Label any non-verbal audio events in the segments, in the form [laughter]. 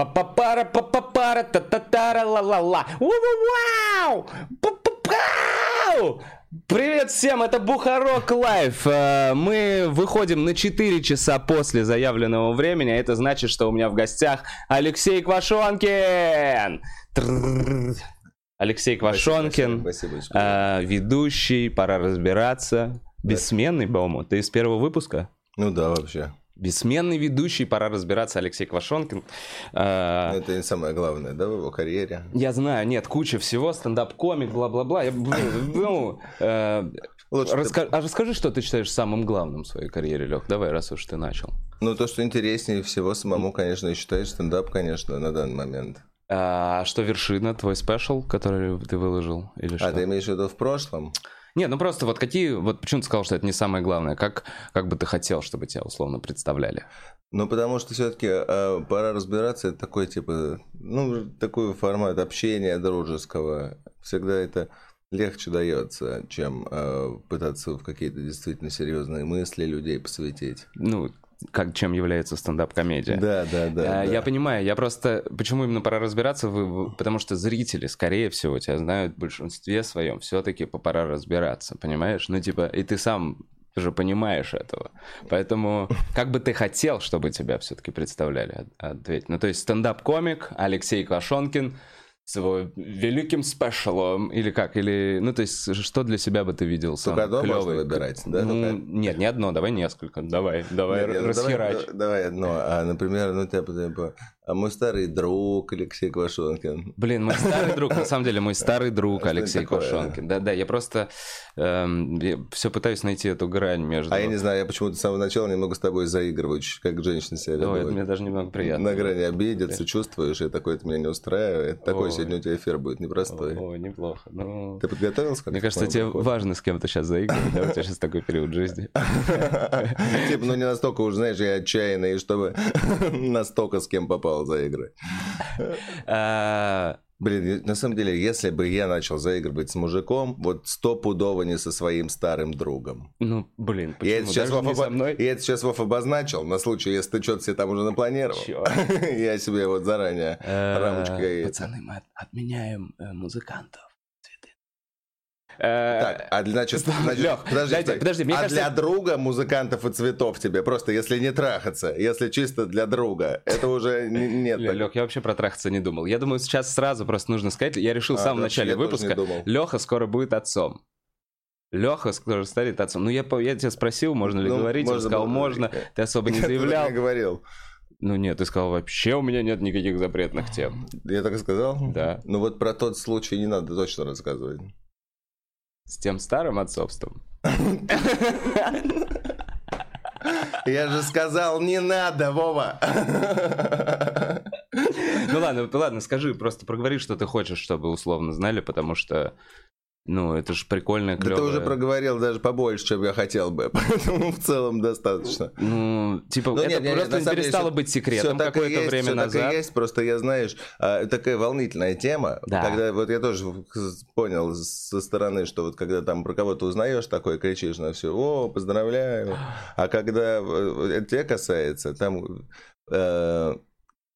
Па-па-пара, па-па-пара, та-та-тара, ла-ла-ла. Вау! Пу-пу-пау! Привет всем, это Бухарог Live. Э, Мы выходим на 4 часа после заявленного времени, а это значит, что у меня в гостях Алексей Квашонкин. Алексей Квашонкин, Спасибо. ведущий, пора разбираться. Бессменный, по-моему, ты из первого выпуска? Ну да, вообще. Бессменный ведущий, пора разбираться, Алексей Квашонкин. Э, Это не самое главное, да, в его карьере. Я знаю, нет, куча всего, стендап-комик, бла-бла-бла. Я, блин, ну, э, ты- а расскажи, что ты считаешь самым главным в своей карьере, Лех. Давай, раз уж ты начал. Ну, то, что интереснее всего самому, конечно, и считаешь стендап, конечно, на данный момент. А что вершина, твой спешл, который ты выложил? Или что? А, ты имеешь в виду в прошлом? Нет, ну просто вот какие, вот почему ты сказал, что это не самое главное? Как, как бы ты хотел, чтобы тебя условно представляли? Ну, потому что все-таки пора разбираться, это такой, типа, ну, такой формат общения дружеского. Всегда это легче дается, чем э, пытаться в какие-то действительно серьезные мысли людей посвятить. Ну, как, чем является стендап-комедия? Да, да, да. А, да. Я понимаю, я просто... Почему именно пора разбираться? Вы, потому что зрители, скорее всего, тебя знают в большинстве своем все-таки по пора разбираться, понимаешь? Ну, типа, и ты сам же понимаешь этого. Поэтому как бы ты хотел, чтобы тебя все-таки представляли? От- Ответь. Ну, то есть стендап-комик Алексей Квашонкин с его великим спешалом, или как? Или, ну, то есть, что для себя бы ты видел сам Только одно можно клёвый? выбирать, да, Ну, только? нет, не одно, давай несколько. Давай, давай, Нет, ну, расхерач. Давай, давай одно. А, например, ну, типа, типа, мой старый друг Алексей Квашонкин. Блин, мой старый друг, на самом деле, мой старый друг А Алексей? Квашонкин. Да-да, я просто все пытаюсь найти эту грань между... А я не знаю, я почему-то с самого начала немного с тобой заигрываю, чуть как женщина себя Ой, это мне даже немного приятно. На грани обидеться, чувствуешь, и такое это меня не устраивает. Такой Ой. сегодня у тебя эфир будет непростой. О, неплохо. Ну, Ты подготовился как мне кажется, тебе важно с кем-то сейчас заигрывать, да, у тебя сейчас такой период жизни. [laughs] Типа, ну не настолько уж, знаешь, я отчаянный, чтобы [laughs] настолько с кем попал заигрывать. [laughs] А, Блин, на самом деле, если бы я начал заигрывать с мужиком, вот стопудово не со своим старым другом. Ну, блин, Я это, почему? сейчас Даже Вов не со оба- мной? я это сейчас Вов обозначил, на случай, если ты что-то себе там уже напланировал. [laughs] Я себе вот заранее Э, рамочкой... Пацаны, мы от- отменяем э, музыкантов. Э, Так, а для- значит, [laughs] значит, Лёх, подожди, дайте- подожди, мне а кажется- для друга музыкантов и цветов тебе просто, если не трахаться, если чисто для друга, это уже не- [laughs] нет. Лех, я вообще про трахаться не думал. Я думаю, сейчас сразу просто нужно сказать, я решил в А, самом начале я выпуска. Леха скоро будет отцом. Леха скоро станет отцом. Ну, я, я тебя спросил, можно ли Ну, говорить, он можно сказал, было можно. говорить. Ты особо не Я заявлял. не говорил. Ну нет, ты сказал, вообще у меня нет никаких запретных тем. Я так и сказал? Да. Ну вот про тот случай не надо точно рассказывать. С тем старым отцовством. Я же сказал, не надо, Вова. Ну ладно, ладно, скажи, просто проговори, что ты хочешь, чтобы условно знали, потому что, ну, это же прикольно, Да ты уже проговорил даже побольше, чем я хотел бы, [laughs] поэтому в целом достаточно. Ну, типа, Ну, это нет, нет, просто самом деле перестало всё- быть секретом какое-то время всё так и назад. есть, просто я, знаешь, а, такая волнительная тема, Да. когда вот я тоже понял со стороны, что вот когда там про кого-то узнаешь такое, кричишь на все, о, поздравляю, а когда это тебя касается, там, э,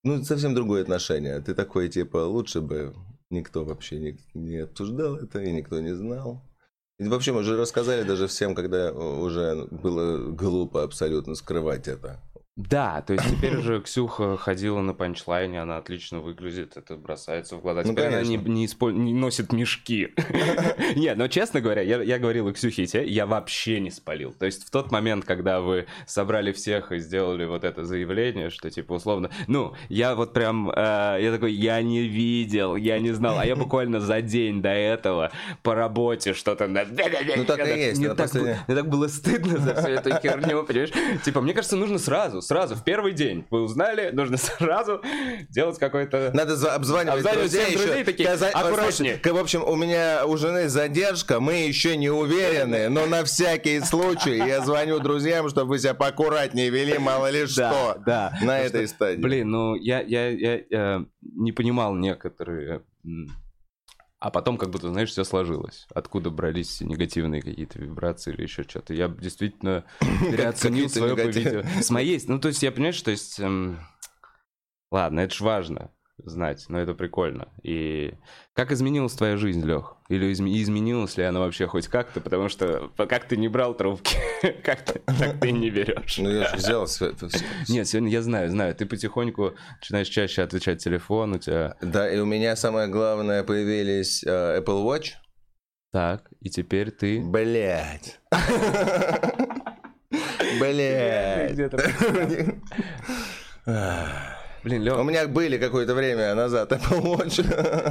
ну, совсем другое отношение, ты такой, типа, лучше бы никто вообще не, не обсуждал это, и никто не знал. И вообще, мы же рассказали даже всем, когда уже было глупо абсолютно скрывать это. Да, то есть теперь [laughs] уже Ксюха ходила на панчлайне, она отлично выглядит, это бросается в глаза. Ну, Теперь она не, конечно. не, исполь- не носит мешки. [laughs] Нет, но честно говоря, я, я говорил и Ксюхе, и я вообще не спалил. То есть в тот момент, когда вы собрали всех и сделали вот это заявление, что типа условно, ну, я вот прям, э, я такой, я не видел, я не знал, а я [laughs] буквально за день до этого по работе что-то... Ну, так и есть, мне так было стыдно за всю эту херню, понимаешь? Типа, мне кажется, нужно сразу, сразу, в первый день. Вы узнали, нужно [laughs] сразу делать какой-то... Надо зва- обзванивать, Обзванивать друзей, всех друзей, еще. такие, «Вот, «Аккуратнее». В общем, у меня у жены задержка, мы еще не уверены, но на всякий случай я звоню друзьям, чтобы вы себя поаккуратнее вели, мало ли [laughs] что. да. На этой стадии. Блин, ну, я, я, я, э, не понимал некоторые... А потом как будто, знаешь, все сложилось. Откуда брались негативные какие-то вибрации или еще что-то. Я действительно [coughs] переоценил свое поведение. С моей... Ну, то есть, я понимаю, что есть... эм, Ладно, это ж важно знать, но это прикольно. И как изменилась твоя жизнь, Лех? Или изм- изменилась ли она вообще хоть как-то? Потому что как ты не брал трубки, [laughs] как ты, так ты не берешь. Ну, я же взял... с- Нет, сегодня я знаю, знаю. Ты потихоньку начинаешь чаще отвечать телефон, у тебя... Да, и у меня самое главное появились э, Apple Watch. Так, и теперь ты... Блять. [laughs] Блять. [laughs] Блин, У Лех, меня были какое-то время назад Apple Watch.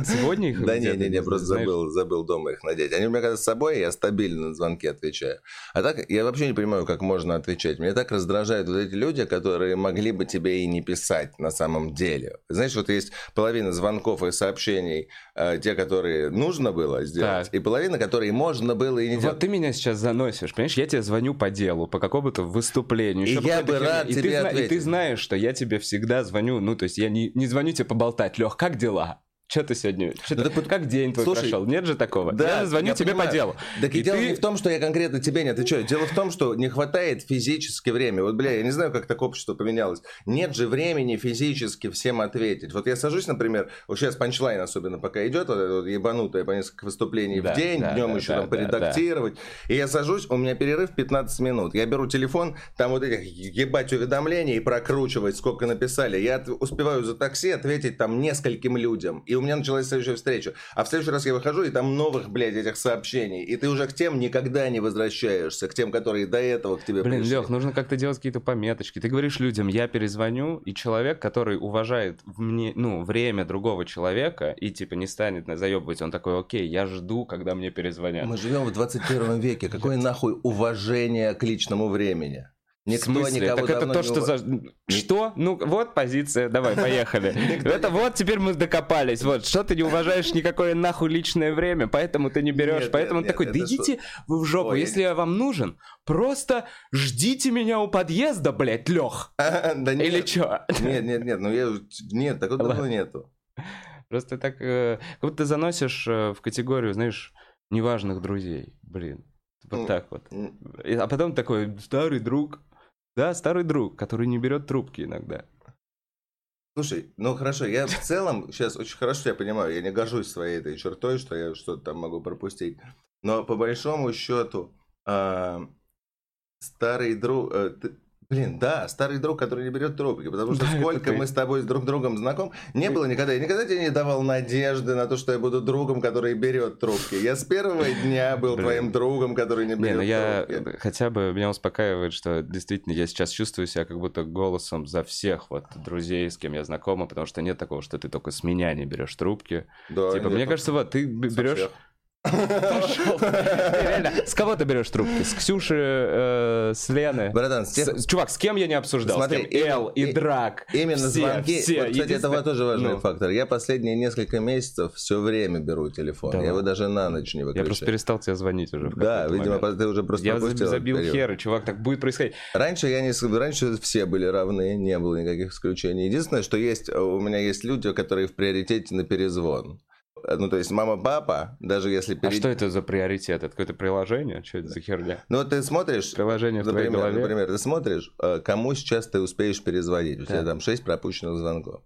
сегодня их Да не, не, не, просто забыл, забыл дома их надеть. Они у меня когда с собой, я стабильно на звонки отвечаю. А так, я вообще не понимаю, как можно отвечать. Меня так раздражают вот эти люди, которые могли бы тебе и не писать на самом деле. Знаешь, вот есть половина звонков и сообщений, те, которые нужно было сделать, Так. и половина, которые можно было и не Вот делать. ты меня сейчас заносишь, понимаешь? Я тебе звоню по делу, по какому-то выступлению. И я бы рад и ты, тебе зна- И ты ответить. знаешь, что я тебе всегда звоню, ну, то есть я не, не звоню тебе поболтать. Лех, как дела? Что ты сегодня? Чё Ну ты- вот, как день твой слушай, прошел? Нет же такого. Да, я звоню я тебе понимаю. по делу. Так и, И дело ты- не в том, что я конкретно тебе не отвечаю. Дело в том, что не хватает физически времени. Вот, бля, я не знаю, как так общество поменялось. Нет же времени физически всем ответить. Вот я сажусь, например, вот сейчас панчлайн особенно пока идет, вот это вот ебанутое по несколько выступлений Да, в день, да, днем да, еще да, там да, поредактировать. И я сажусь, у меня перерыв 15 минут. Я беру телефон, там вот этих ебать уведомлений и прокручивать, сколько написали. Я успеваю за такси ответить там нескольким людям. И у меня началась следующая встреча. А в следующий раз я выхожу, и там новых, блядь, этих сообщений. И ты уже к тем никогда не возвращаешься, к тем, которые до этого к тебе Блин, пришли. Лех, нужно как-то делать какие-то пометочки. Ты говоришь людям, я перезвоню, и человек, который уважает мне, ну, время другого человека и типа не станет заебывать, он такой, окей, я жду, когда мне перезвонят. Мы живем в 21 веке. Какое нахуй уважение к личному времени? Никто в смысле? никого так это то, что за... Что? Ну, вот позиция, давай, поехали. [laughs] Это вот теперь мы докопались. Вот, что ты не уважаешь никакое нахуй личное время, поэтому ты не берешь. Поэтому такой, да идите вы в жопу. Если я вам нужен, просто ждите меня у подъезда, блядь, Лех. [laughs] Или что? Нет, нет, нет, ну я... Нет, такого давно нету. Просто так, э, как будто ты заносишь э, в категорию, знаешь, неважных друзей. Блин, вот Ну, так вот. А потом такой старый друг. Да, старый друг, который не берет трубки иногда. Слушай, ну хорошо, я в целом сейчас очень хорошо тебя понимаю, я не горжусь своей этой чертой, что я что-то там могу пропустить. Но по большому счету, а, старый друг... э, Блин, да, старый друг, который не берет трубки, потому что Да, сколько мы с тобой с друг другом знаком, не было никогда. Я никогда тебе не давал надежды на то, что я буду другом, который берет трубки. Я с первого дня был Блин. твоим другом, который не Не, берет ну я трубки. хотя бы меня успокаивает, что действительно я сейчас чувствую себя как будто голосом за всех вот друзей, с кем я знакома, потому что нет такого, что ты только с меня не берешь трубки. Да, типа, нет, мне ну, кажется, вот ты берешь. Пошел. [laughs] Реально, с кого ты берешь трубки? С Ксюши, э, с Лены? Братан, с тех- С- Чувак, с кем я не обсуждал? Смотри, именно- Эл и и- Драк. Именно все, звонки. Все. Вот, кстати, это Единственное- вот тоже важный Ну, фактор. Я последние несколько месяцев все время беру телефон. Да я его даже на ночь не Я выключаю. просто перестал тебе звонить уже. Да, видимо, момент. ты уже просто Я забил период. чувак, так будет происходить. Раньше я не раньше все были равны, не было никаких исключений. Единственное, что есть, э, у меня есть люди, которые в приоритете на перезвон. Э, Ну, то есть мама, папа, даже если А перед- что это за приоритет? Это какое-то приложение? Что это за херня? Ну, вот ты смотришь, Приложение в твоей например, голове? например, ты смотришь, э, кому сейчас ты успеешь перезвонить. У тебя там 6 пропущенных звонков.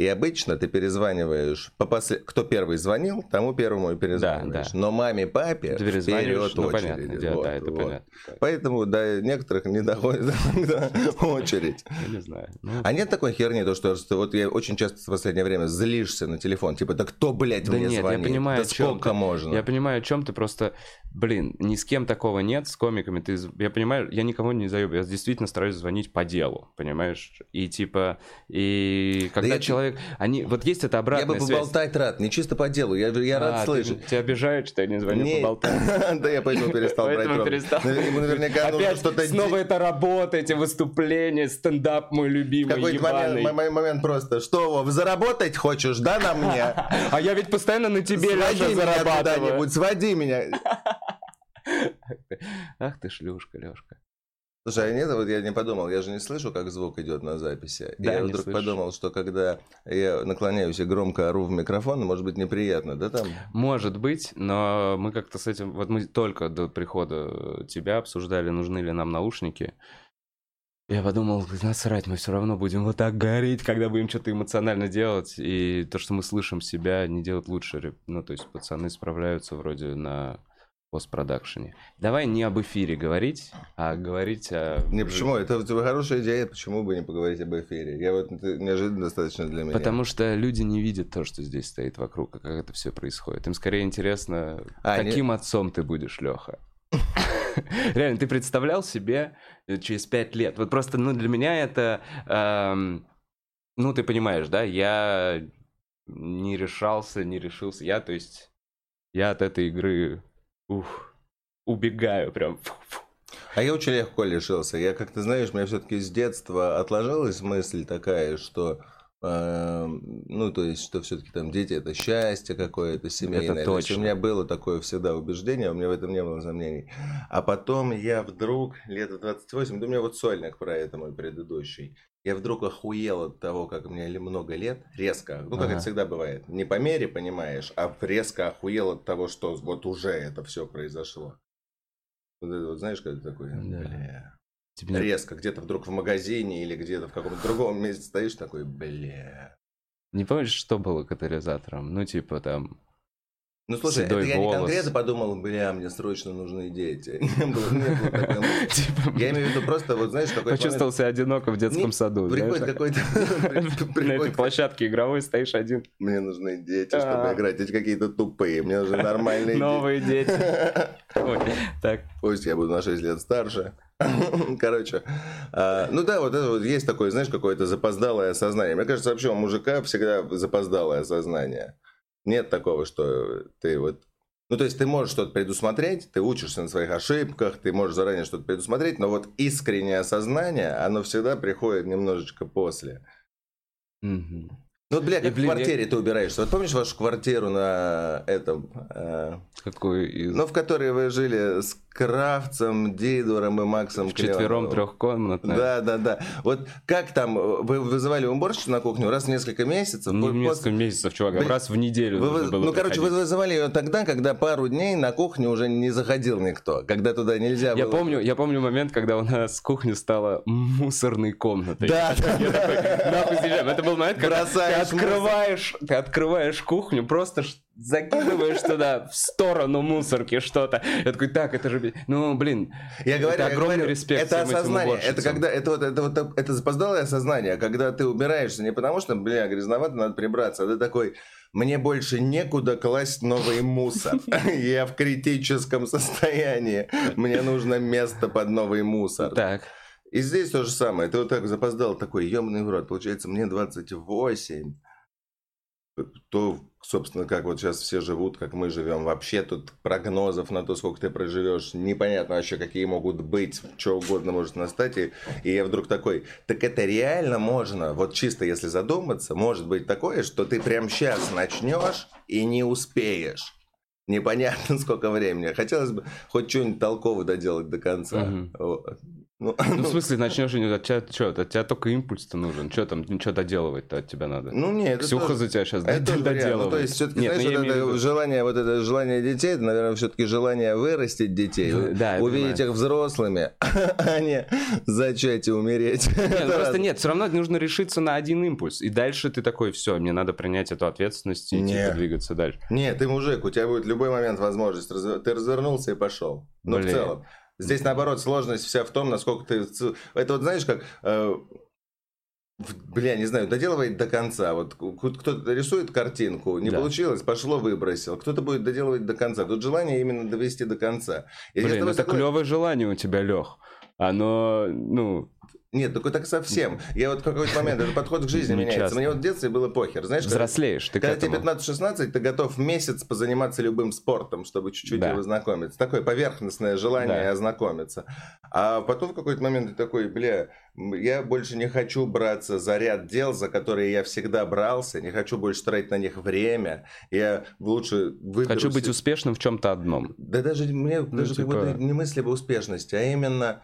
И обычно ты перезваниваешь, по после... кто первый звонил, тому первому и перезваниваешь. да. Но маме, папе вперед Ну, очереди. понятно, Вот, да, это вот. понятно. Поэтому до некоторых не доходит до [laughs] очередь. Я не знаю. Ну, А нет такой херни, то, что вот я очень часто в последнее время злишься на телефон. Типа, да кто, блядь, Да мне нет, я звонит? понимаю, да о чём сколько ты. можно? Я понимаю, о чем ты просто, блин, ни с кем такого нет, с комиками. Ты, я понимаю, я никого не заебу, я действительно стараюсь звонить по делу, понимаешь? И типа, и когда я- человек, они, вот есть эта Я обратная бы связь. поболтать рад, не чисто по делу, я, я рад А, ты- слышать. Тебя обижают, что я не звоню Не- поболтать. [laughs] Да я поэтому перестал брать наверняка Опять что-то снова это работа, эти выступления, стендап мой любимый, какой-то момент, момент просто, что, заработать хочешь, да, на мне? [laughs] А я ведь постоянно на тебе, Леша, Своди меня зарабатываю. своди меня. Ах ты шлюшка, Лешка. Слушай, а нет, вот я не подумал, я же не слышу, как звук идет на записи. И Да, я не вдруг слышишь. подумал, что когда я наклоняюсь и громко ору в микрофон, может быть неприятно, да, там? Может быть, но мы как-то с этим... Вот мы только до прихода тебя обсуждали, нужны ли нам наушники. Я подумал, насрать, мы все равно будем вот так гореть, когда будем что-то эмоционально делать. И то, что мы слышим себя, не делать лучше. Ну, то есть пацаны справляются вроде на постпродакшене. Давай не об эфире говорить, а говорить о... Не, почему? Это у тебя хорошая идея, почему бы не поговорить об эфире? Я вот неожиданно достаточно для меня. Потому что люди не видят то, что здесь стоит вокруг, а как это все происходит. Им скорее интересно, а, каким не... отцом ты будешь, Леха. [laughs] Реально, ты представлял себе э, через пять лет? Вот просто, ну, для меня это... Эм, ну, ты понимаешь, да? Я не решался, не решился. Я, то есть, я от этой игры, ух, убегаю прям. А я очень легко лишился. Я, как ты знаешь, у меня все-таки с детства отложилась мысль такая, что Эм, ну, то есть, что все-таки там дети это счастье какое-то семейное. Это точно. у меня было такое всегда убеждение, у меня в этом не было сомнений. А потом я вдруг, лет в 28, да у меня вот сольник про это мой предыдущий, я вдруг охуел от того, как меня много лет, резко, ну, как ага. это всегда бывает, не по мере, понимаешь, а резко охуел от того, что вот уже это все произошло. Вот это вот, знаешь, как это такое? Да. Бля. Тебе резко, где-то вдруг в магазине или где-то в каком-то другом месте стоишь такой, бля. Не помнишь, что было катализатором? Ну, типа там ну слушай, это я не конкретно подумал, бля, мне срочно нужны дети. [laughs] [laughs] Типа, я имею в виду просто, вот знаешь, какой Почувствовал себя одиноко в детском саду. Приходит какой-то... [laughs] На этой площадке игровой стоишь один. Мне нужны дети, чтобы а. играть. Эти какие-то тупые, мне нужны нормальные Новые дети. Так. Пусть я буду на 6 лет старше. Короче, а, ну да, вот это вот есть такое, знаешь, какое-то запоздалое осознание. Мне кажется, вообще у мужика всегда запоздалое осознание. Нет такого, что ты вот... Ну, то есть ты можешь что-то предусмотреть, ты учишься на своих ошибках, ты можешь заранее что-то предусмотреть, но вот искреннее осознание, оно всегда приходит немножечко после. Угу. Ну, вот, бля, как блин, в квартире я... ты убираешься. Вот помнишь вашу квартиру на этом... Э... Какую из... Ну, в которой вы жили с Кравцем, Дейдуром и Максом В четвером трехкомнатная. Да, да, да. Вот как там, вы вызывали уборщицу на кухню раз в несколько месяцев? Ну, несколько месяцев, чувак, Блин, раз в неделю вы, было Ну, короче, вы вызывали ее тогда, когда пару дней на кухню уже не заходил никто, когда туда нельзя я было. Помню, я помню момент, когда у нас кухня стала мусорной комнатой. Да, да. Это был момент, когда ты открываешь, ты открываешь кухню, просто закидываешь туда в сторону мусорки что-то. Я такой, так, это же, ну, блин, я говорю, это огромный говорю, респект Это осознание, это когда, это вот, это вот, это запоздалое осознание, когда ты убираешься не потому что, бля, грязновато, надо прибраться, а ты такой, мне больше некуда класть новый мусор. [laughs] Я в критическом состоянии. Мне нужно место под новый мусор. Так. И здесь то же самое. Ты вот так запоздал, такой, ебаный в рот. Получается, мне 28 то, собственно, как вот сейчас все живут, как мы живем, вообще тут прогнозов на то, сколько ты проживешь, непонятно вообще, какие могут быть, что угодно может настать. И, и я вдруг такой, так это реально можно, вот чисто если задуматься, может быть такое, что ты прямо сейчас начнешь и не успеешь. Непонятно, [laughs] сколько времени. Хотелось бы хоть что-нибудь толково доделать до конца. Угу. Ну, ну, в смысле, начнешь от тебя, что, от тебя только импульс-то нужен. Что там, ничего доделывать-то от тебя надо? Ну, нет. Ксюха тоже, за тебя сейчас это доделывает. Ну, то есть, все-таки, нет, знаешь, ну, вот это виду... желание, вот это желание детей, это, наверное, все-таки желание вырастить детей, да, увидеть их взрослыми, [laughs] а не зачать и умереть. Нет, ну, просто нет, все равно нужно решиться на один импульс. И дальше ты такой, все, мне надо принять эту ответственность и типа, двигаться дальше. Нет, ты мужик, у тебя будет любой момент возможность. Ты развернулся и пошел. Ну, в целом. Здесь, наоборот, сложность вся в том, насколько ты... Это вот знаешь, как... Э, бля, не знаю, доделывает до конца. Вот кто-то рисует картинку, не да. получилось, пошло, выбросил. Кто-то будет доделывать до конца. Тут желание именно довести до конца. И Блин, это такое... клевое желание у тебя, Лех. Оно, ну, нет, только так совсем. Я вот в какой-то момент, этот подход к жизни меняется. Мне вот в детстве было похер. Знаешь, Взрослеешь ты Когда тебе 15-16, ты готов месяц позаниматься любым спортом, чтобы чуть-чуть да. его знакомиться. Такое поверхностное желание да. ознакомиться. А потом в какой-то момент ты такой, бля, я больше не хочу браться за ряд дел, за которые я всегда брался, не хочу больше тратить на них время. Я лучше выберусь... Хочу быть успешным в чем-то одном. Да даже мне ну, даже типа... как будто не мысли об успешности, а именно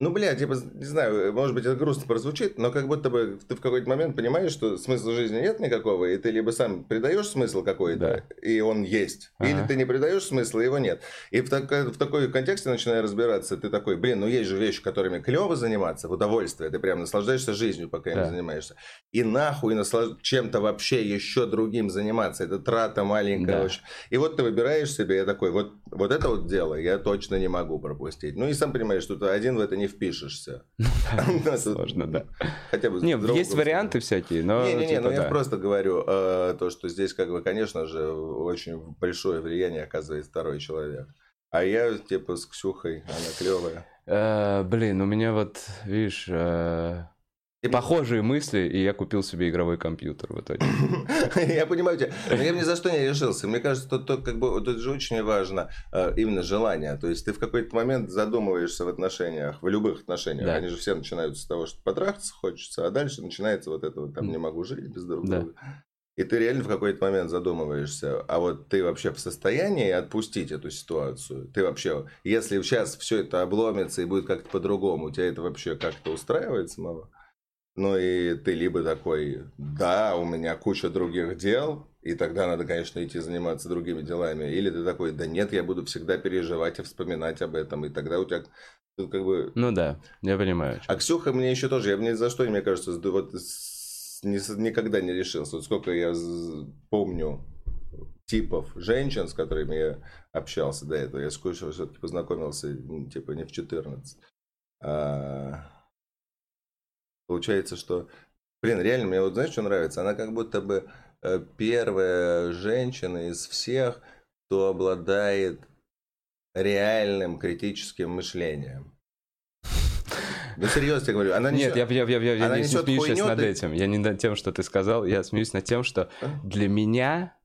Ну, бля, типа, не знаю, может быть, это грустно прозвучит, но как будто бы ты в какой-то момент понимаешь, что смысла жизни нет никакого, и ты либо сам придаешь смысл какой-то, да. и он есть, ага. или ты не придаешь смысла, и его нет. И в, так, в такой контексте начиная разбираться, ты такой, блин, ну есть же вещи, которыми клево заниматься, в удовольствие, ты прям наслаждаешься жизнью, пока да. им занимаешься. И нахуй наслаж... чем-то вообще еще другим заниматься, это трата маленькая да. очень. И вот ты выбираешь себе, я такой, вот, вот это вот дело я точно не могу пропустить. Ну и сам понимаешь, что ты один в это не впишешься. [laughs] Сложно, да. Хотя бы Не, есть варианты всякие, но... Не-не-не, ну я просто говорю, э, то, что здесь, как бы, конечно же, очень большое влияние оказывает второй человек. А я, типа, с Ксюхой, она клевая. Э, блин, у меня вот, видишь, э, и похожие мысли, и я купил себе игровой компьютер в итоге. [laughs] Я понимаю тебя, но я ни за что не решился. Мне кажется, тут, тут, как бы, тут же очень важно э, именно желание. То есть ты в какой-то момент задумываешься в отношениях, в любых отношениях. Да. Они же все начинаются с того, что потрахаться хочется, а дальше начинается вот это вот, там, не могу жить без друг друга. Да. И ты реально в какой-то момент задумываешься, а вот ты вообще в состоянии отпустить эту ситуацию? Ты вообще, если сейчас все это обломится и будет как-то по-другому, тебя это вообще как-то устраивает самого? Ну и ты либо такой, да, у меня куча других дел, и тогда надо, конечно, идти заниматься другими делами. Или ты такой, да нет, я буду всегда переживать и вспоминать об этом. И тогда у тебя как бы... Ну да, я понимаю. А Ксюха мне еще тоже, я ни за что, мне кажется, вот никогда не решился. Вот сколько я помню типов женщин, с которыми я общался до этого. Я с Ксюшей все-таки познакомился, типа, не в 14. А Получается, что, блин, реально, мне вот знаешь, что нравится? Она как будто бы э, первая женщина из всех, кто обладает реальным критическим мышлением. Ну, серьезно я говорю. Она Нет, я, я, я, я, я не смеюсь над этим. Я не над тем, что ты сказал. Я смеюсь над тем, что а? для меня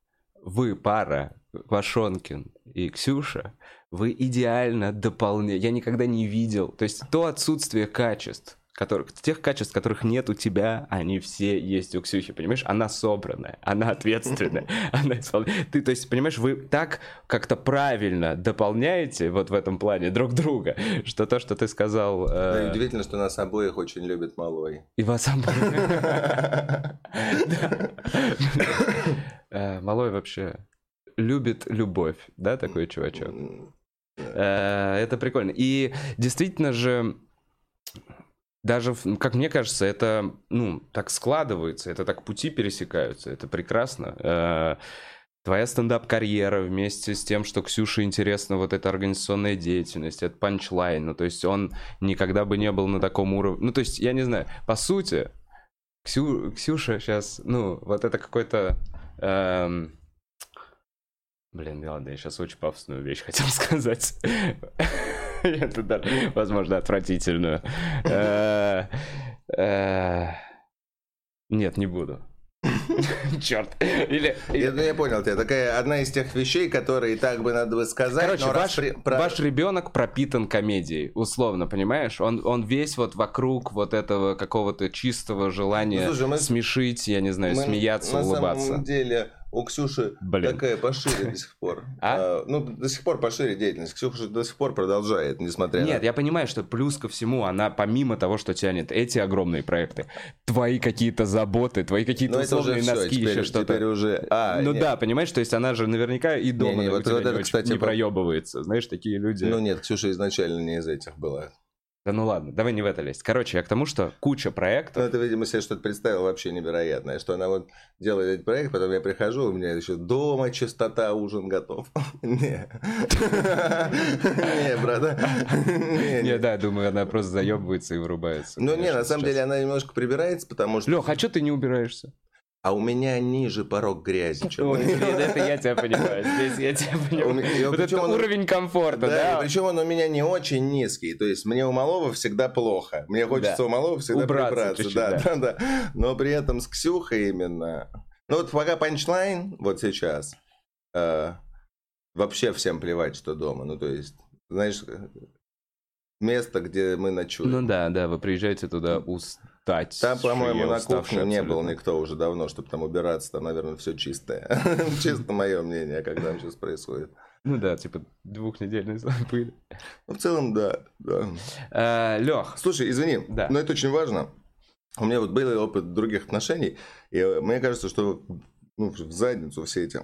вы пара, Вашонкин и Ксюша, вы идеально дополняете. Я никогда не видел. То есть то отсутствие качеств, которых, тех качеств, которых нет у тебя, они все есть у Ксюхи, понимаешь? Она собранная, она ответственная, [laughs] она исполняет. Ты, то есть, понимаешь, вы так как-то правильно дополняете вот в этом плане друг друга, что то, что ты сказал... Э... удивительно, что нас обоих очень любит Малой. И вас обоих. [laughs] Э, Малой вообще любит любовь, да, такой чувачок? Э, это прикольно. И действительно же даже, как мне кажется, это, ну, так складывается, это так пути пересекаются, это прекрасно. Э, твоя стендап-карьера вместе с тем, что Ксюше интересна вот эта организационная деятельность, это панчлайн, ну, то есть он никогда бы не был на таком уровне, ну, то есть, я не знаю, по сути, Ксю... Ксюша сейчас, ну, вот это какой-то... Эм... Блин, ладно, я сейчас очень пафосную вещь хотел [laughs] сказать. Это, да, возможно, отвратительную. Э, э, нет, не буду. Черт. Или... Я, ну, я понял тебя. Такая одна из тех вещей, которые так бы надо бы сказать. Короче, ваш, при... ваш ребенок пропитан комедией, условно, понимаешь? Он, он весь вот вокруг вот этого какого-то чистого желания ну, слушай, мы... смешить, я не знаю, мы смеяться, на улыбаться. На самом деле у Ксюши Блин. такая пошире до сих пор. [laughs] А? а? Ну, до сих пор пошире деятельность. Ксюша до сих пор продолжает, несмотря Нет, на... Нет, я понимаю, что плюс ко всему, она помимо того, что тянет эти огромные проекты, твои какие-то заботы, твои какие-то условные уже носки, теперь, еще что-то. Теперь уже... А, ну нет. да, понимаешь, то есть она же наверняка и дома не, не, вот, вот это, не, кстати, не проебывается. Знаешь, такие люди... Ну нет, Ксюша изначально не из этих была. Да ну ладно, давай не в это лезть. Короче, я к тому, что куча проектов... Ну, это, видимо, себе что-то представил вообще невероятное, что она вот делает этот проект, потом я прихожу, у меня еще дома чистота, ужин готов. [laughs] Не. Не, брат. Не, да, думаю, она просто заебывается и вырубается. Ну, не, на самом деле она немножко прибирается, потому что... Лех, а что ты не убираешься? А у меня ниже порог грязи, чем Ой, [laughs] это я тебя понимаю. Здесь я тебя понимаю. Вот это уровень комфорта, да? Причем он у меня не очень низкий. То есть мне у малого всегда плохо. Мне хочется у малого всегда прибраться. Да, да, да. Но при этом с Ксюхой именно. Ну вот пока панчлайн, вот сейчас, э, вообще всем плевать, что дома. Ну то есть, знаешь, место, где мы ночуем. Ну да, да, вы приезжаете туда устать. Там, по-моему, на кухне не был никто уже давно, чтобы там убираться. Там, наверное, все чистое. [laughs] Чисто мое мнение, как там сейчас происходит. Ну да, типа двухнедельный слой [laughs] пыли. Ну, в целом, да, да. Э, Лех, Слушай, извини, Да. но это очень важно. У меня вот был опыт других отношений, и мне кажется, что ну, в задницу все эти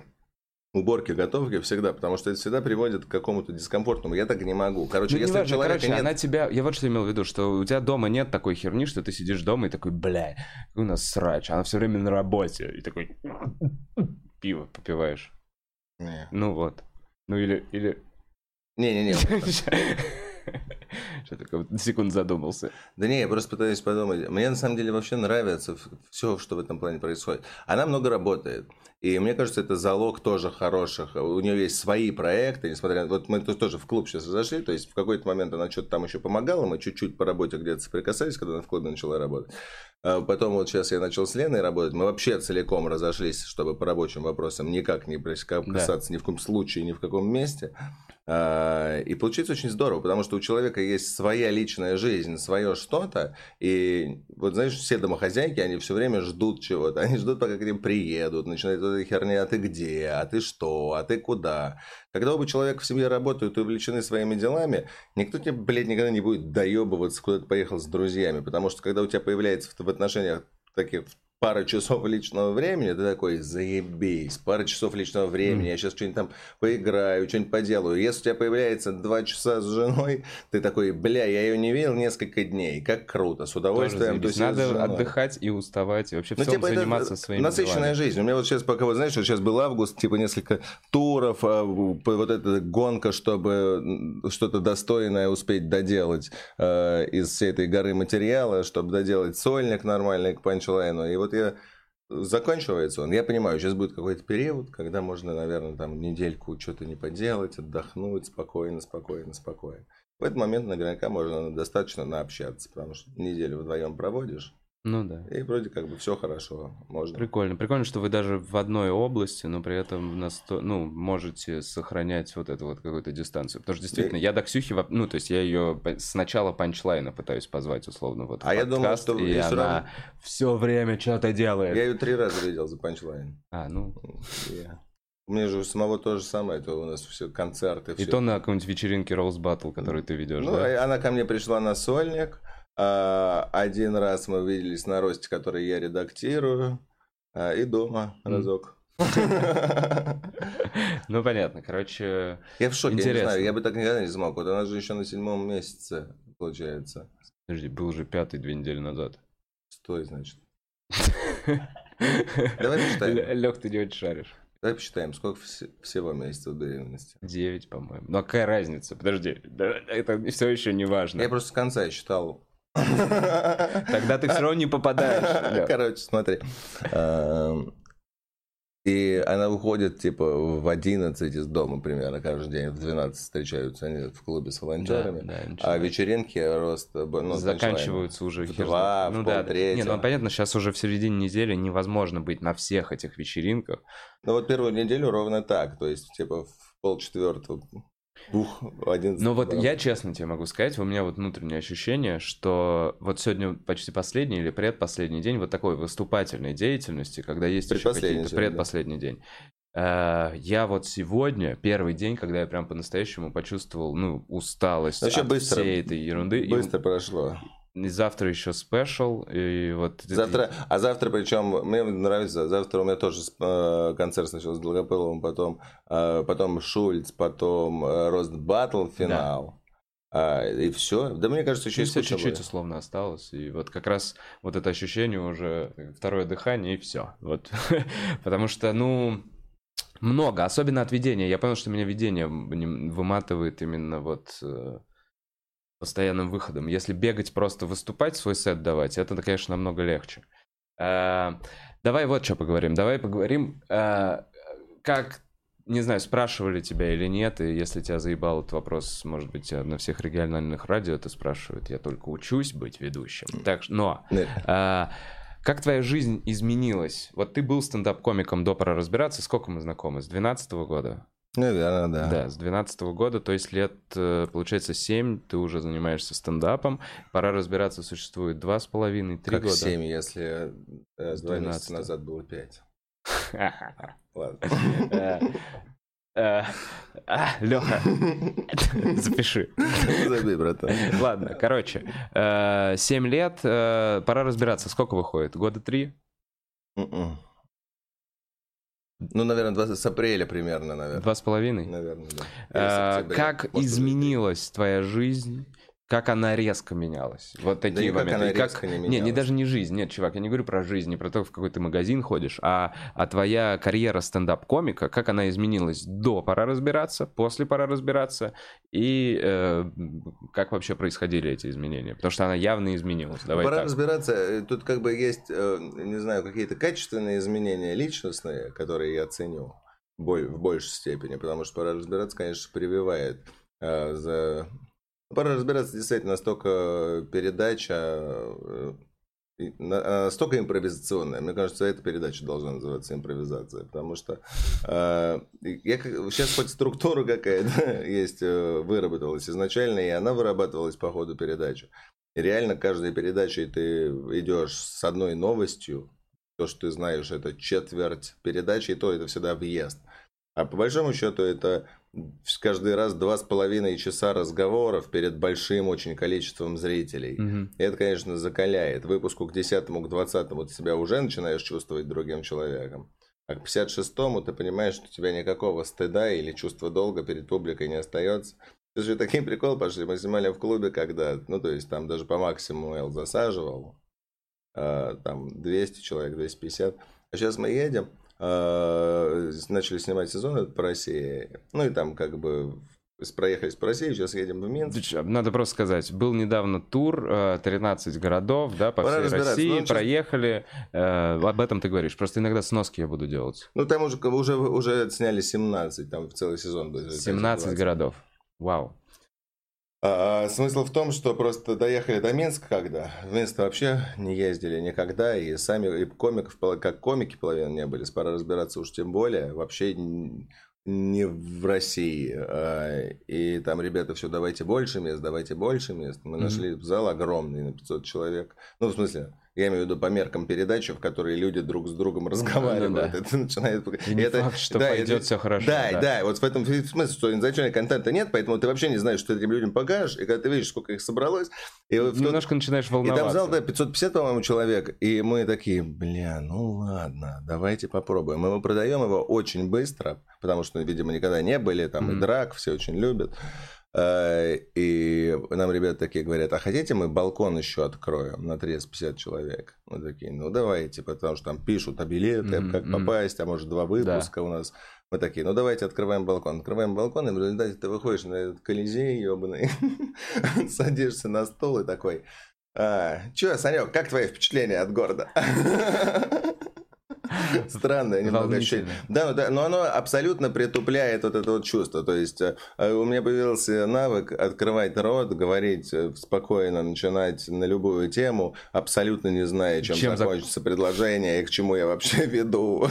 уборки, готовки всегда, потому что это всегда приводит к какому-то дискомфортному. Я так не могу. Короче, Ну, если неважно, у человека короче, нет... она тебя... Я вот что имел в виду, что у тебя дома нет такой херни, что ты сидишь дома и такой, бля, у нас срач, она все время на работе. И такой [laughs] пиво попиваешь. Не. Ну вот. Ну или... или... Не-не-не. [laughs] [laughs] Что такое? На секунду задумался. Да не, я просто пытаюсь подумать. Мне на самом деле вообще нравится все, что в этом плане происходит. Она много работает. И мне кажется, это залог тоже хороших. У нее есть свои проекты, несмотря на... Вот мы тут тоже в клуб сейчас зашли, то есть в какой-то момент она что-то там еще помогала, мы чуть-чуть по работе где-то соприкасались, когда она в клубе начала работать. А Потом вот сейчас я начал с Леной работать, мы вообще целиком разошлись, чтобы по рабочим вопросам никак не касаться ни в коем случае, ни в каком месте. А, И получается очень здорово, потому что у человека есть своя личная жизнь, свое что-то. И вот знаешь, все домохозяйки, они все время ждут чего-то. [laughs] Они ждут, пока к ним приедут, начинают вот эта херня, а ты где, а ты что, а ты куда. Когда оба человека в семье работают и увлечены своими делами, никто тебе, блядь, никогда не будет доебываться, куда ты поехал с друзьями. Потому что когда у тебя появляется в, отношениях таких пара часов личного времени, ты такой, заебись, пара часов личного времени, я сейчас что-нибудь там поиграю, что-нибудь поделаю. Если у тебя появляется два часа с женой, ты такой, бля, я ее не видел несколько дней, как круто, с удовольствием тусить Надо отдыхать и уставать, и вообще Ну, всем типа, это заниматься своими насыщенная делами. жизнь. У меня вот сейчас пока, вот знаешь, вот сейчас был август, типа несколько туров, а, вот эта гонка, чтобы что-то достойное успеть доделать э, из всей этой горы материала, чтобы доделать сольник нормальный к панчлайну. И вот я заканчивается он. Я понимаю, сейчас будет какой-то период, когда можно, наверное, там недельку что-то не поделать, отдохнуть спокойно, спокойно, спокойно. В этот момент наверняка можно достаточно наобщаться, потому что неделю вдвоем проводишь, Ну да. и вроде как бы все хорошо, можно. Прикольно. Прикольно, что вы даже в одной области, но при этом насто... ну, можете сохранять вот эту вот какую-то дистанцию. Потому что действительно, я до Ксюхи, ну, то есть я ее с начала панчлайна пытаюсь позвать, условно, вот А я думал, подкаст, что и она равно- все время что-то делает. Я ее три раза видел за панчлайн. А, ну, Я- У меня же у самого то же самое, это у нас все концерты. и всё. то на какой-нибудь вечеринке Rose Battle, который ты ведешь, Ну, да? и она ко мне пришла на сольник. А, Один раз мы виделись на росте, который я редактирую. а, И дома разок. Ну, понятно, короче... Я в шоке, я не знаю, я бы так никогда не смог. Вот она же еще на седьмом месяце, получается. Подожди, был уже пятый две недели назад. Стой, значит. [laughs] Давай посчитаем. Лег, ты не очень шаришь. Давай посчитаем, сколько вс- всего месяцев беременности. Девять, по-моему. Ну, а какая разница? Подожди, это все еще не важно. Я просто с конца считал. [laughs] Тогда ты все равно не попадаешь. [laughs] Короче, смотри. Эм, И она выходит, типа, в 11 из дома примерно каждый день, в 12 встречаются они в клубе с волонтерами. Да, да, А вечеринки рост ну, заканчиваются уже в два, знает. в ну да. Не, ну понятно, сейчас уже в середине недели невозможно быть на всех этих вечеринках. Ну вот первую неделю ровно так, то есть, типа, в полчетвертого, в 11 Но вот я честно тебе могу сказать, у меня вот внутреннее ощущение, что вот сегодня почти последний или предпоследний день вот такой выступательной деятельности, когда есть еще Предпоследний какие-то сегодня, да. предпоследний день. Э, Я вот сегодня, первый день, когда я прям по-настоящему почувствовал, ну, усталость Вообще от быстро- всей этой ерунды. И- Быстро прошло. И завтра еще спешл, и вот... Завтра, а завтра, причем, мне нравится, завтра у меня тоже э, концерт сначала с Долгопыловым, потом, э, потом Шульц, потом э, Рост Баттл, финал. А, и все. Да мне кажется, еще и скучно чуть-чуть будет. условно осталось, и вот как раз вот это ощущение уже второе дыхание, и все. Вот. [laughs] Потому что, ну, много, особенно от ведения. Я понял, что меня ведение нем- выматывает именно вот постоянным выходом. Если бегать, просто выступать, свой сет давать, это, конечно, намного легче. Э, Давай вот что поговорим. Давай поговорим, э, как, не знаю, спрашивали тебя или нет, и если тебя заебал этот вопрос, может быть, на всех региональных радио это спрашивают. Я только учусь быть ведущим. Так, что- но а, как твоя жизнь изменилась? Вот ты был стендап-комиком до «Пора разбираться». Сколько мы знакомы? С 12 года? Наверное, да. Да, с 12 года, то есть лет, э, получается, 7 ты уже занимаешься стендапом. Пора разбираться, существует 2,5-3 года. Как 7, если э, 2 месяца назад было 5. [laughs] Леха, э, [laughs] запиши. Забей, братан. Ладно, короче, 7 лет, пора разбираться, сколько выходит? Года 3? Ну, наверное, 20 с апреля примерно, наверное. Два с половиной? Наверное, да. Или октября. Как изменилась твоя жизнь? Как она резко менялась? Вот такие никак моменты. она И как- резко не Не, не менялась. даже не жизнь. Нет, чувак, я не говорю про жизнь, не про то, в какой ты магазин ходишь, а, а твоя карьера стендап-комика, как она изменилась до «Пора разбираться», после «Пора разбираться», и э, как вообще происходили эти изменения? Потому что она явно изменилась. Давай Пора так. разбираться. Э, Тут как бы есть, э, не знаю, какие-то качественные изменения личностные, которые я ценю в большей степени, потому что пора разбираться, конечно, прививает э, за... Пора разбираться действительно настолько передача, э, настолько импровизационная. Мне кажется, эта передача должна называться импровизация, потому что э, я сейчас хоть структура какая-то [laughs] есть, э, выработалась изначально, и она вырабатывалась по ходу передачи. И реально каждой передачей ты идешь с одной новостью, то, что ты знаешь, это четверть передачи, и то это всегда въезд. А по большому счету это каждый раз два с половиной часа разговоров перед большим очень количеством зрителей. И это, конечно, закаляет. Выпуску к 10 к 20 ты себя уже начинаешь чувствовать другим человеком. А к 56-му ты понимаешь, что у тебя никакого стыда или чувства долга перед публикой не остается. Это же такие приколы пошли. Мы снимали в клубе, когда, ну, то есть там даже по максимуму Эл засаживал. а, там 200 человек, 250. А сейчас мы едем, а, начали снимать сезон по России. Ну, и там как бы проехались по России, сейчас едем в Минск. Чё, Надо просто сказать, был недавно тур, э, 13 городов, да, по Пора всей. России, Ну, сейчас- проехали, э, об этом ты говоришь, просто иногда сноски я буду делать. Ну, там уже, уже, уже отсняли 17, там целый сезон будет. 17 20. городов, вау. А, смысл в том, что просто доехали до Минска когда. В Минск вообще не ездили никогда, и сами и комиков, как комики половина не были, пора разбираться уж тем более, вообще не в России. А, И там ребята все, давайте больше мест, давайте больше мест. Мы Мгм. нашли зал огромный на 500 человек. Ну, в смысле, я имею в виду по меркам передачи, в которой люди друг с другом разговаривают. Ну да. Это начинает... И не это- факт, что да, пойдет это- все хорошо. да, да, вот в этом смысле, что изначально контента нет, поэтому ты вообще не знаешь, что ты этим людям покажешь, и когда ты видишь, сколько их собралось, и, в тот- Немножко начинаешь и там волноваться. зал, да, 550, по-моему, человек, и мы такие, бля, ну ладно, давайте попробуем. И мы продаем его очень быстро, потому что, видимо, никогда не были, там Мгм. и драк, все очень любят. Э, И нам ребята такие говорят, а хотите мы балкон еще откроем на 350 человек? Мы такие, ну давайте, потому что там пишут о билеты, Мгм, как попасть, а может два выпуска у нас. Мы такие, ну давайте открываем балкон. Открываем балкон, и в результате ты выходишь на этот колизей ебаный, [laughs] садишься на стол и такой, а, Че, Санек, как твои впечатления от города? [laughs] [laughs] Странное немного ощущение. Да, ну да, но оно абсолютно притупляет вот это вот чувство. То есть э, у меня появился навык открывать рот, говорить э, спокойно, начинать на любую тему, абсолютно не зная, чем, Чем зак- закончится предложение и к чему я вообще [laughs] веду.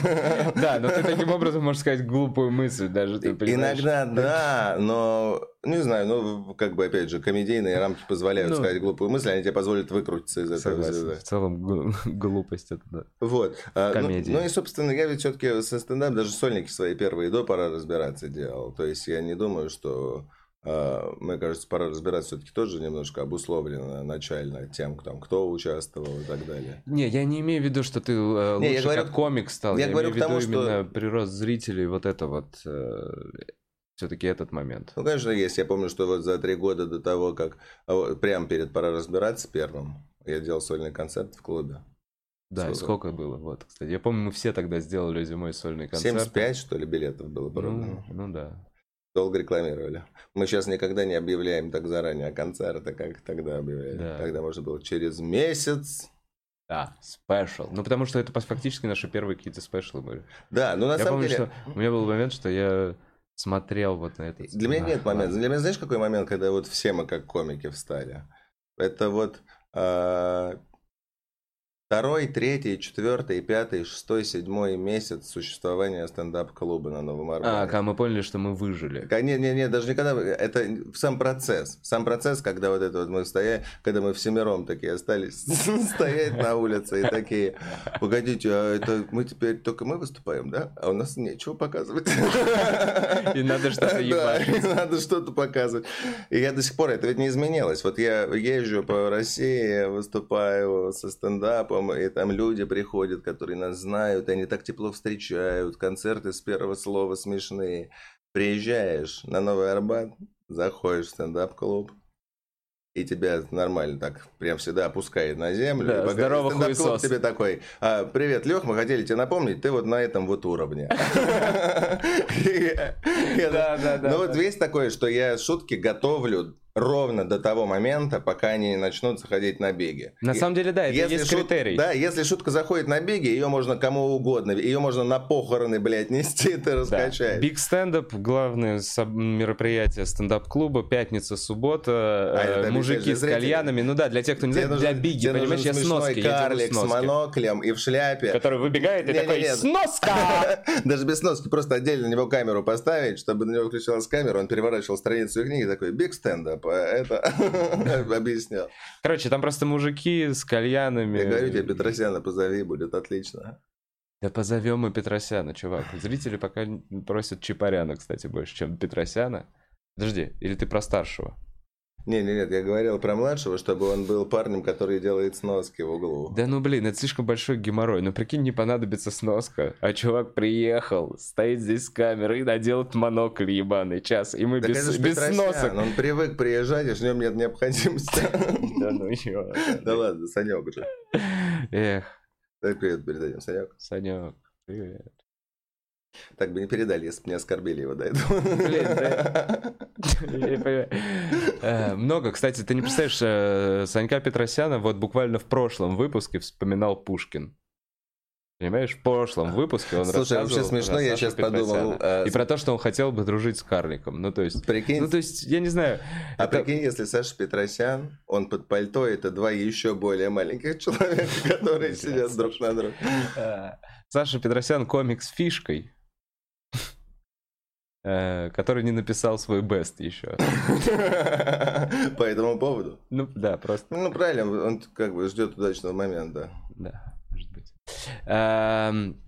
Да, но ты таким образом можешь сказать глупую мысль, даже. Иногда да, но не знаю, ну как бы опять же комедийные рамки позволяют Ну. сказать глупую мысль, они тебе позволят выкрутиться из этого. Согласен. В целом [laughs] глупость это да. Вот. А, ну- комедии. Ну, и, собственно, я ведь все-таки со стендап даже сольники свои первые до пора разбираться делал. То есть я не думаю, что а, мне кажется, пора разбираться все-таки тоже немножко обусловлено начально тем, там, кто участвовал и так далее. Не, я не имею в виду, что ты э, Не, я лучше говорю- как комик стал. я Я, говорю имею в к тому, виду что- именно прирост зрителей, вот это вот все-таки этот момент. Ну, конечно, есть. Я помню, что вот за три года до того, как а, прямо перед пора разбираться первым, я делал сольный концерт в клубе. Да, и Сколько? сколько было? Вот, кстати. Я помню, мы все тогда сделали зимой сольный концерт. 75, что ли, билетов было Ну, продано. ну да. Долго рекламировали. Мы сейчас никогда не объявляем так заранее концерты, как тогда объявляли. Да. Тогда можно было через месяц. Да, спешл. Ну, потому что это фактически наши первые какие-то спешлы были. Да, ну на я самом помню, деле... что у меня был момент, что я смотрел вот на этот... Для меня нет момента. Для меня знаешь, какой момент, когда вот все мы как комики встали? Это вот а, Второй, третий, четвертый, пятый, шестой, седьмой месяц существования стендап-клуба на Новом Арбате. А, когда мы поняли, что мы выжили. Не, не, не, даже никогда. Это сам процесс. Сам процесс, когда вот это вот мы стояли, когда мы всемиром такие остались [laughs] стоять на улице и такие, погодите, а это мы теперь только мы выступаем, да? А у нас нечего показывать. [laughs] И надо что-то ебать. надо что-то показывать. И я до сих пор, это ведь не изменилось. Вот я езжу по России, выступаю со стендапом, и там люди приходят, которые нас знают, и они так тепло встречают, концерты с первого слова смешные. Приезжаешь на Новый Арбат, заходишь в стендап-клуб, и тебя нормально так прям всегда опускает на землю. Да, здорово, хуесос. тебе такой, а, привет, Лех, мы хотели тебе напомнить, ты вот на этом вот уровне. [laughs] Да, да, да. Ну вот весь такой, что я шутки готовлю ровно до того момента, пока они начнут заходить на беги. На самом деле, да, это Если есть шут- критерий. Да, если шутка заходит на беги, ее можно кому угодно, ее можно на похороны, блядь, [laughs] нести, ты раскачаешь. Биг стендап, главное мероприятие стендап-клуба, пятница, суббота, А, э, мужики с кальянами. Ну да, для тех, кто не знает, для биги, понимаешь, я я делаю карлик с моноклем и в шляпе. Который выбегает и такой, сноска! [laughs] Даже без сноски, просто отдельно на него камеру поставить, чтобы на него включалась камера, он переворачивал страницу книги такой, биг стендап, а это [laughs] объяснял. Короче, там просто мужики с кальянами. Я говорю тебе, Петросяна позови, будет отлично. Да позовем мы Петросяна, чувак. Зрители пока просят Чапаряна, кстати, больше, чем Петросяна. Подожди, или ты про старшего? Не, не, нет, я говорил про младшего, чтобы он был парнем, который делает сноски в углу. Да ну блин, это слишком большой геморрой. Ну прикинь, не понадобится сноска. А чувак приехал, стоит здесь с камерой и наделает монокль ебаный час. И мы Так без, без Петросян, сносок. он привык приезжать, и в нем нет необходимости. [laughs] Да ну ё. Да ладно, Санек уже. Эх, привет передадим, Санек. Санек, привет. Так бы не передали, если бы не оскорбили его до этого. Блин, да. [laughs] Э, Много, кстати, ты не представляешь, э, Санька Петросяна вот буквально в прошлом выпуске вспоминал Пушкин. Понимаешь, в прошлом выпуске он Слушай, вообще смешно, я сейчас подумал, а, И про то, что он хотел бы дружить с карликом. Ну, то есть... Прикинь, Ну, то есть, я не знаю. а это- прикинь, если Саша Петросян, он под пальто, это два еще более маленьких человека, которые сидят друг на друге. э, Саша Петросян комик с фишкой, э, который не написал свой бест еще. [laughs] По этому поводу. Ну, да, просто Ну, правильно, он как бы ждет удачного момента. Да, может быть. Эм,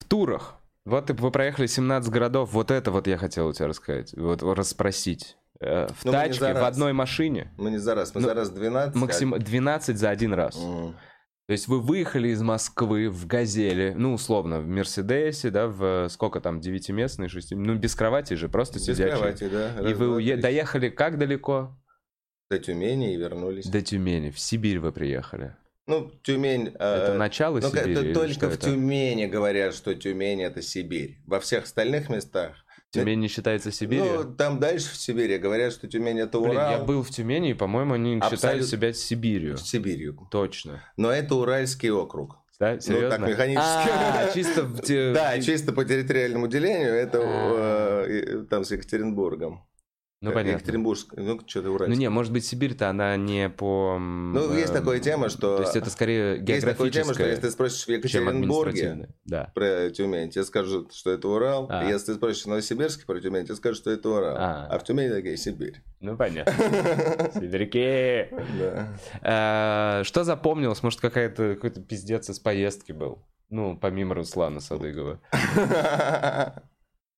В турах. Вот вы проехали 17 городов, вот это вот я хотел у тебя рассказать, вот расспросить. Э, В Ну, мы не тачке, в одной машине, Мы не за раз, мы Ну, за раз 12. максим 12 за один раз. М. То есть вы выехали из Москвы в «Газели», ну, условно, в «Мерседесе», да, в сколько там, девятиместный, шести... Ну, без кровати же, просто Без сидячий. кровати, да. И Раз, вы два, уе- доехали как далеко? До Тюмени и вернулись. До Тюмени, в Сибирь вы приехали. Ну, Тюмень... Это э, начало Ну, Сибири? это только в это? Тюмени говорят, что Тюмень это Сибирь. Во всех остальных местах. Тюмень не считается Сибирью? Ну, там дальше в Сибири говорят, что Тюмень это Блин, Урал. я был в Тюмени, и, по-моему, они считали Абсолютно. себя Сибирью. Сибирью. Точно. Но это Уральский округ. Да, серьезно? так механически. А, чисто в [laughs] Да, чисто по территориальному делению это А. э, и- там с Екатеринбургом. Ну, Э, понятно. Екатеринбург, ну, что-то Ну, уральский. не, может быть, Сибирь-то она не по... Ну, есть такая тема, что- То есть это скорее Есть такая тема, что если ты спросишь в Екатеринбурге. Да. про Тюмень, тебе скажут, что это Урал. А. Если ты спросишь в Новосибирске про Тюмень, тебе скажут, что это Урал. А. А, в Тюмени такая Сибирь. Ну, понятно. [laughs] Сибиряки. Да. А, Что запомнилось? Может, какая-то какой-то пиздец из поездки был? Ну, помимо Руслана Садыгова. [laughs]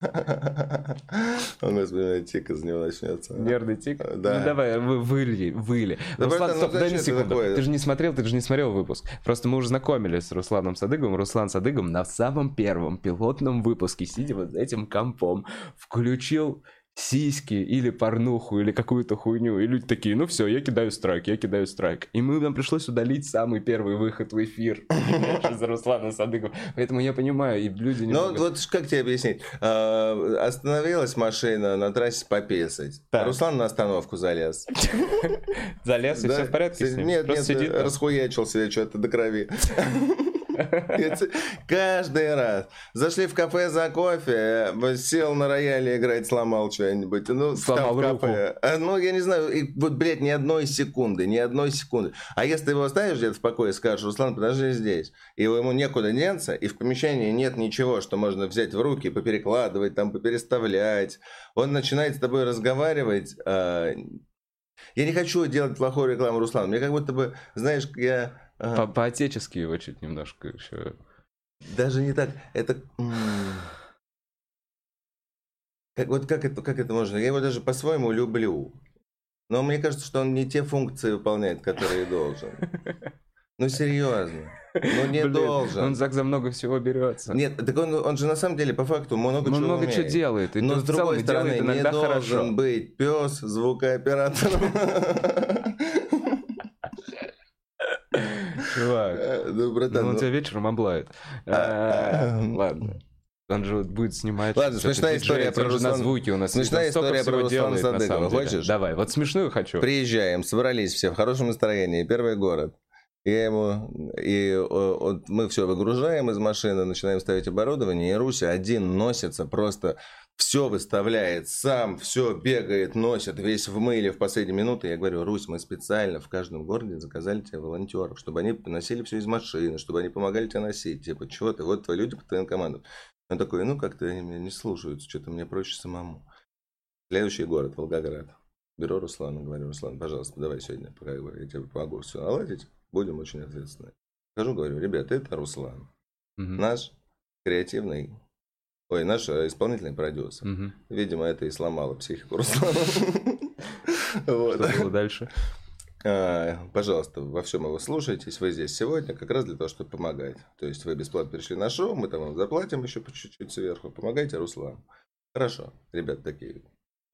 [laughs] Он, господи, тик из него начнется. Нервный тик? Да. Ну давай, вы, выли, выли. Да Руслан, просто, ну стоп, дай на это секунду. такое? Ты же не смотрел, ты же не смотрел выпуск. Просто мы уже знакомились с Русланом Садыговым. Руслан Садыгом на самом первом пилотном выпуске, сидя вот за этим компом, включил сиськи или порнуху или какую-то хуйню. И люди такие, ну все, я кидаю страйк, я кидаю страйк. И мы, нам пришлось удалить самый первый выход в эфир [laughs] из-за Руслана Садыгова. Поэтому я понимаю, и люди не Ну, вот как тебе объяснить? А, Остановилась машина на трассе пописать. Так. Руслан на остановку залез. [laughs] Залез, и все в порядке с ним? Нет, нет, сидит там. расхуячил себе что-то до крови. [laughs] Каждый раз. Зашли в кафе за кофе, э, сел на рояле играть, сломал что-нибудь. Ну, Сломал руку. кафе. А, Ну, я не знаю, и вот, блядь, ни одной секунды, ни одной секунды. А если ты его оставишь где-то в покое скажешь, Руслан, подожди здесь, и ему некуда деться, и в помещении нет ничего, что можно взять в руки, поперекладывать, там, попереставлять, он начинает с тобой разговаривать, а, я не хочу делать плохую рекламу Руслану. Мне как будто бы, знаешь, я... По- По-отечески его чуть немножко еще. Даже не так. Это... Как, вот как это, как это можно? Я его даже по-своему люблю. Но мне кажется, что он не те функции выполняет, которые должен. Ну, серьезно. Ну, не Блин, должен. Он так за много всего берется. Нет, так он, он же на самом деле по факту много Он чего много чего делает. И Но с другой стороны, не должен хорошо. быть пес звукооператором. [laughs] Чувак. Э, Ну, Ну, братан, он ну, тебя вечером облает. А, а, Ладно. Он же будет снимать... Ладно, смешная история про он же на звуки у нас. смешная он история про Руслана Садыкова. Хочешь? Давай, вот смешную хочу. Приезжаем, собрались все в хорошем настроении, первый город. Я ему, и вот мы все выгружаем из машины, начинаем ставить оборудование, и Руся один носится, просто все выставляет, сам все бегает, носит, весь в мыле в последние минуты. Я говорю, Русь, мы специально в каждом городе заказали тебе волонтеров, чтобы они носили все из машины, чтобы они помогали тебе носить. Типа, чего ты, вот твои люди по твоим командам. Он такой, ну как-то они меня не слушаются, что-то мне проще самому. Следующий город, Волгоград. Беру Руслана, говорю, Руслан, пожалуйста, давай сегодня, пока я тебе помогу все наладить, будем очень ответственны. Скажу, говорю, ребята, это Руслан, Мгм. наш креативный, ой, наш э, исполнительный продюсер. Мгм. Видимо, это и сломало психику Руслана. [laughs] Что было дальше? А, Пожалуйста, во всем его слушайтесь. Вы здесь сегодня как раз для того, чтобы помогать. То есть вы бесплатно пришли на шоу, мы там вам заплатим еще по чуть-чуть сверху. Помогайте Руслану. Хорошо, ребят такие,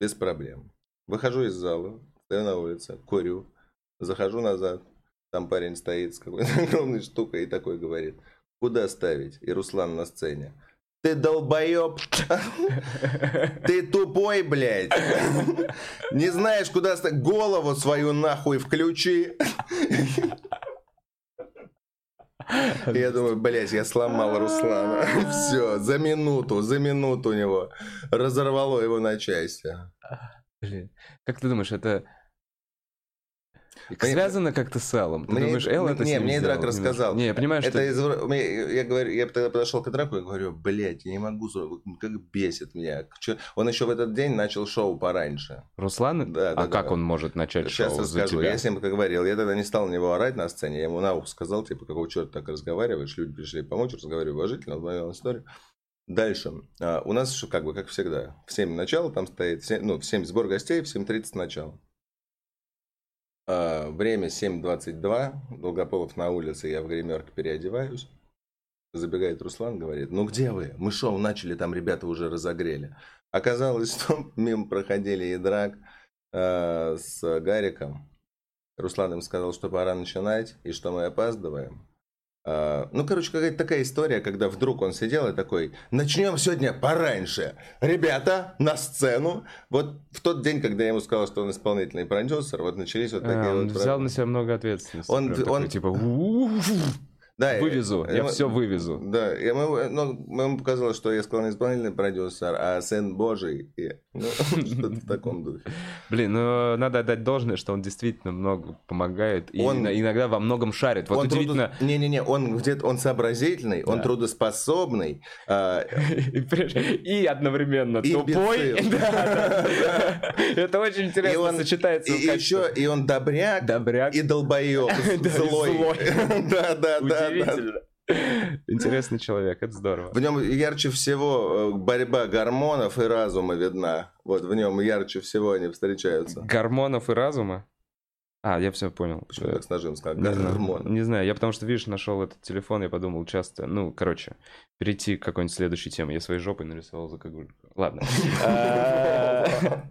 без проблем. Выхожу из зала, стою на улице, курю, захожу назад. Там парень стоит с какой-то [laughs] огромной штукой и такой говорит, куда ставить? И Руслан на сцене. Ты долбоеб! [laughs] Ты тупой, блядь! Не знаешь, куда? Голову свою нахуй включи! Я думаю, блядь, я сломал Руслана. [laughs] Все, за минуту, за минуту у него разорвало его на части. Блин. Как ты думаешь, это связано как-то с Эллом? Ты Мне- думаешь, Эл это с не, мне Драк рассказал. Не, я понимаю, что... Это из... Я говорю, я тогда подошел к Драку и говорю, блядь, я не могу, как бесит меня. Он еще в этот день начал шоу пораньше. Руслан? Да, да, а как да. он может начать Сейчас шоу за расскажу. тебя? Я с ним говорил, я тогда не стал на него орать на сцене, я ему на ухо сказал, типа, какого черта так разговариваешь, люди пришли помочь, разговариваю уважительно, он историю. Дальше. А, у нас, как бы, как всегда, в 7 начало там стоит, в 7, ну, в 7 сбор гостей, в 7.30 начало. А, время 7.22, Долгополов на улице, я в гримерке переодеваюсь. Забегает Руслан, говорит, ну где вы? Мы шоу начали, там ребята уже разогрели. Оказалось, [laughs] что мимо проходили и драк э, с Гариком. Руслан им сказал, что пора начинать, и что мы опаздываем. А, ну, короче, какая-то такая история, когда вдруг он сидел и такой, начнем сегодня пораньше. Ребята, на сцену. Вот в тот день, когда я ему сказал, что он исполнительный продюсер, вот начались вот такие А, он вот... взял на себя много ответственности. Он- Прям такой, он- типа, «У-у-у, Да, вывезу, я- я все вывезу. Да, я, ему, ну, ему показалось, что я сказал не исполнительный продюсер, а сын Божий. И, ну, [laughs] что-то в таком духе. Блин, ну надо отдать должное, что он действительно много помогает и Он- иногда во многом шарит. Вот он удивительно. трудо- Не-не-не, он где-то, он сообразительный, он Да. трудоспособный. а, [laughs] И И одновременно Имбецил. тупой. [laughs] Это очень И интересно он- сочетается. И еще, и он добряк, Добряк. и долбоеб, и злой. злой. Удивительно. Интересный человек, это здорово. В нем ярче всего э, борьба гормонов и разума видна. Вот в нем ярче всего они встречаются. Гормонов и разума? А, я все понял. Почему так с нажимом сказал? Не знаю, Гормон. не знаю, я потому что, видишь, нашел этот телефон, я подумал часто, ну, короче, перейти к какой-нибудь следующей теме. Я своей жопой нарисовал закогульку. Ладно. [laughs]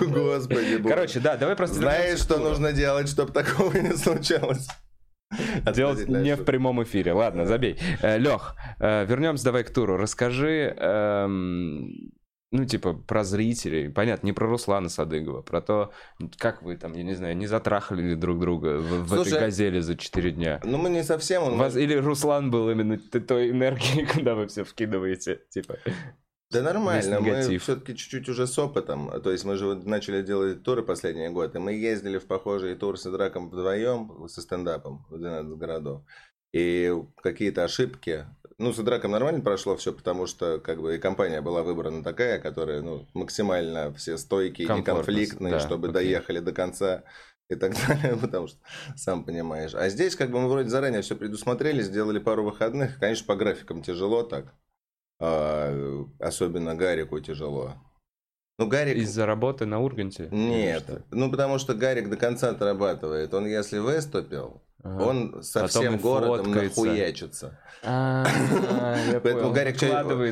Господи. Короче, да, давай просто... Знаешь, что нужно делать, чтобы такого [laughs] не случалось? [laughs] Делать не в прямом эфире. Ладно, забей. Лех, вернемся давай к туру. Расскажи, эм, ну, типа, про зрителей. Понятно, не про Руслана Садыгова, про то, как вы там, я не знаю, не затрахали ли друг друга в, в этой газели за 4 дня. Ну, мы не совсем... Он... Вас, или Руслан был именно той энергией, [laughs] куда вы все вкидываете, типа... Да нормально, мы все-таки чуть-чуть уже с опытом. То есть мы же вот начали делать туры последние годы. Мы ездили в похожие туры с Драком вдвоем, со стендапом в 12 городов. И какие-то ошибки ну, с драком нормально прошло все, потому что как бы и компания была выбрана такая, которая ну, максимально все стойкие, неконфликтные, да, чтобы окей. доехали до конца и так [laughs] далее, потому что сам понимаешь. А здесь как бы мы вроде заранее все предусмотрели, сделали пару выходных. Конечно, по графикам тяжело так. А, особенно Гарику тяжело. Ну, Гарик... Из-за работы на Урганте? Нет. Ну, потому что Гарик до конца отрабатывает. Он если выступил. Он со всем городом нахуячится. А, [laughs] Поэтому Гарик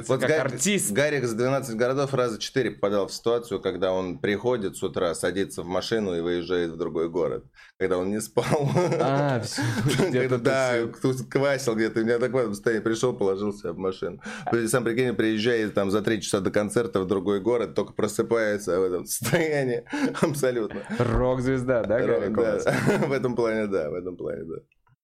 вот артист. Гарик с 12 городов раза 4 попадал в ситуацию, когда он приходит с утра, садится в машину и выезжает в другой город. Когда он не спал. А, [laughs] все. [laughs] Да, кто-то квасил где-то. У меня так в этом состоянии пришел, положился в машину. Сам прикинь, приезжает там за 3 часа до концерта в другой город, только просыпается в этом состоянии. Абсолютно. Рок-звезда, да, Гарик? В этом плане, да, в этом плане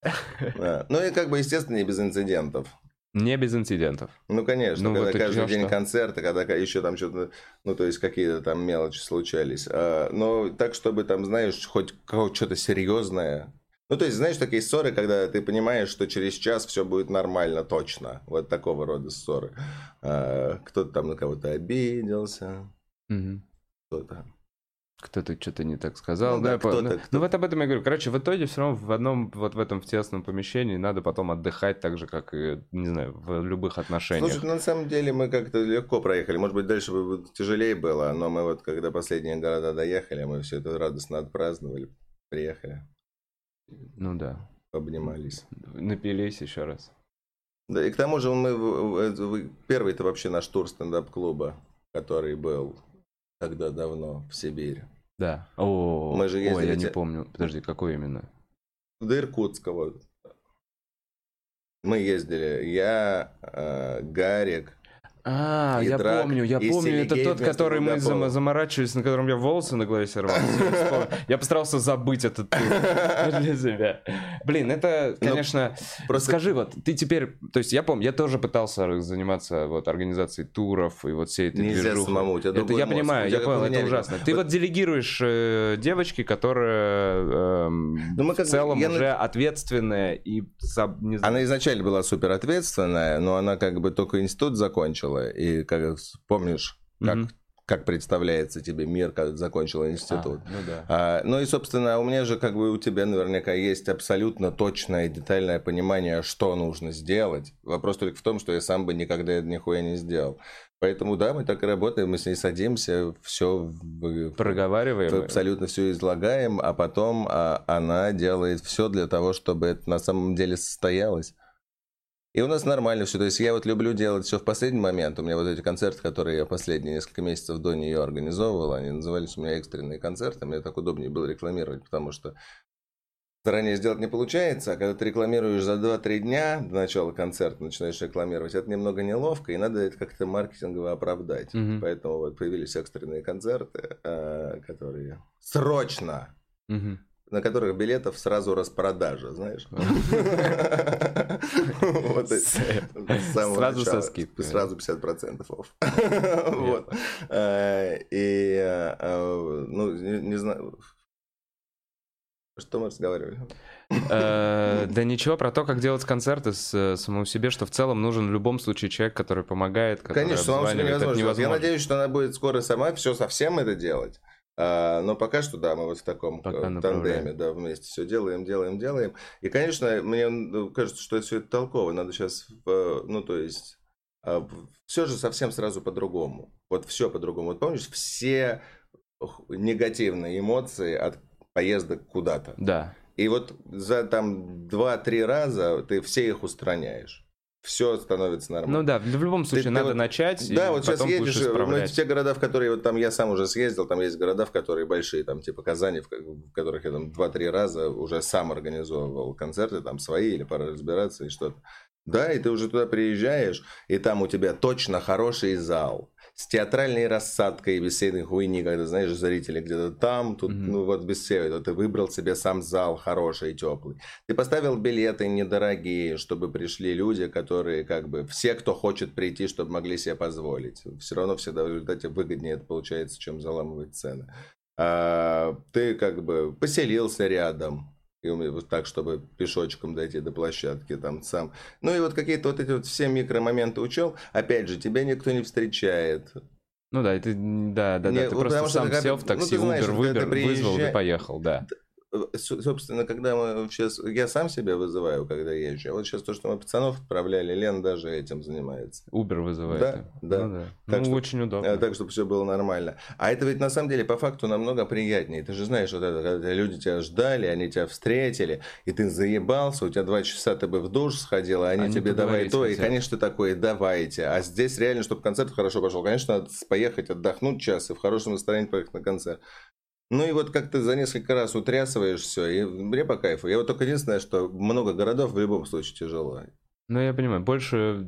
[laughs] да. Ну и как бы, естественно, не без инцидентов. Не без инцидентов. Ну, конечно, ну, когда вот каждый день что? концерты, когда еще там что-то, ну, то есть какие-то там мелочи случались. А, но так, чтобы там, знаешь, хоть что-то серьезное. Ну, то есть, знаешь, такие ссоры, когда ты понимаешь, что через час все будет нормально, точно. Вот такого рода ссоры. А, кто-то там на кого-то обиделся. Угу. Кто-то кто-то что-то не так сказал, ну, да, да по... ну, ну вот об этом я говорю. Короче, в итоге все равно в одном, вот в этом в тесном помещении надо потом отдыхать так же, как и, не знаю, в любых отношениях. Слушай, на самом деле мы как-то легко проехали. Может быть, дальше бы тяжелее было, но мы вот, когда последние города доехали, мы все это радостно отпраздновали, приехали. Ну да. Обнимались. Напились еще раз. Да, и к тому же мы первый-то вообще наш тур стендап-клуба, который был тогда давно в Сибири. Да. О, Мы же ездили... Ой, я не помню. Подожди, какой именно? До Иркутска вот. Мы ездили. Я, э, Гарик, а, я драк, помню, я помню, это тот, который мы зам, заморачивались, на котором я волосы на голове сорвал. [laughs] Я постарался забыть этот тур [laughs] для себя. Блин, это, ну, конечно... Просто... Скажи, вот, ты теперь... То есть я помню, я тоже пытался заниматься вот организацией туров и вот всей этой Нельзя самому, у тебя Это я понимаю, я понял, это ужасно. Ты вот. делегируешь э, девочке, которая эм, ну, в целом уже ответственная и... Она изначально была супер ответственная, но она как бы только институт закончила было. И как помнишь, как, mm-hmm. как представляется тебе мир, когда закончил институт. А, ну, да. а, ну и, собственно, у меня же, как бы у тебя наверняка есть абсолютно точное и детальное понимание, что нужно сделать. Вопрос только в том, что я сам бы никогда это нихуя не сделал. Поэтому да, мы так и работаем, мы с ней садимся, все проговариваем, абсолютно все излагаем, а потом а, она делает все для того, чтобы это на самом деле состоялось. И у нас нормально все. То есть я вот люблю делать все в последний момент. У меня вот эти концерты, которые я последние несколько месяцев до нее организовывал, они назывались у меня экстренные концерты. Мне так удобнее было рекламировать, потому что заранее сделать не получается, а когда ты рекламируешь за 2-3 дня до начала концерта, начинаешь рекламировать, это немного неловко, и надо это как-то маркетингово оправдать. Угу. Поэтому вот появились экстренные концерты, э, которые срочно угу на которых билетов сразу распродажа, знаешь. [laughs] Сразу со скидкой. Сразу 50% офф. [laughs] Вот. Э, и, э, э, ну, не знаю... Что мы разговаривали? [laughs] Да ничего, про то, как делать концерты с самому себе, что в целом нужен в любом случае человек, который помогает, который Конечно, самому себе невозможно. Я надеюсь, что она будет скоро сама все совсем это делать. А, но пока что, да, мы вот в таком пока тандеме, да, вместе все делаем, делаем, делаем. И, конечно, мне ну, кажется, что это все это толково. Надо сейчас, ну, то есть, а, все же совсем сразу по-другому. Вот все по-другому. Вот помнишь, все негативные эмоции от поездок куда-то. Да. И вот за там 2-3 раза ты все их устраняешь все становится нормально. Ну да, в любом случае ты, надо ты, начать. Да, вот сейчас едешь, ну, те города, в которые вот там я сам уже съездил, там есть города, в которые большие, там типа Казани, в, в которых я там два-три раза уже сам организовывал концерты, там свои или пора разбираться и что-то. Да, и ты уже туда приезжаешь, и там у тебя точно хороший зал с театральной рассадкой, без всей этой хуйни, когда, знаешь, зрители где-то там, тут, mm-hmm. ну вот без всего этого. Ты выбрал себе сам зал хороший, теплый. Ты поставил билеты недорогие, чтобы пришли люди, которые как бы, все, кто хочет прийти, чтобы могли себе позволить. Все равно всегда в результате выгоднее это получается, чем заламывать цены. А, ты как бы поселился рядом, и вот так, чтобы пешочком дойти до площадки там сам. Ну и вот какие-то вот эти вот все микромоменты учел. Опять же, тебя никто не встречает. Ну да, это, да, да, не, да, ты вот просто сам сел в такси, ну, знаешь, Uber выбер, вызвал и поехал, да. Э, собственно, когда мы сейчас, я сам себя вызываю, когда езжу. А вот сейчас то, что мы пацанов отправляли, Лен даже этим занимается. Uber вызывает. Да, да. Ну, да. Так, ну что, очень удобно. Э, так, чтобы все было нормально. А это ведь на самом деле по факту намного приятнее. Ты же знаешь, вот это, когда люди тебя ждали, они тебя встретили, и ты заебался, у тебя два часа ты бы в душ сходил, а они, они тебе давай то, хотят. и, конечно, такое, давайте. А здесь реально, чтобы концерт хорошо пошел, конечно, надо поехать отдохнуть час и в хорошем настроении поехать на концерт. Ну и вот как ты за несколько раз утрясываешь все, и мне по кайфу. Я вот только единственное, что много городов в любом случае тяжело. Ну, я понимаю, больше...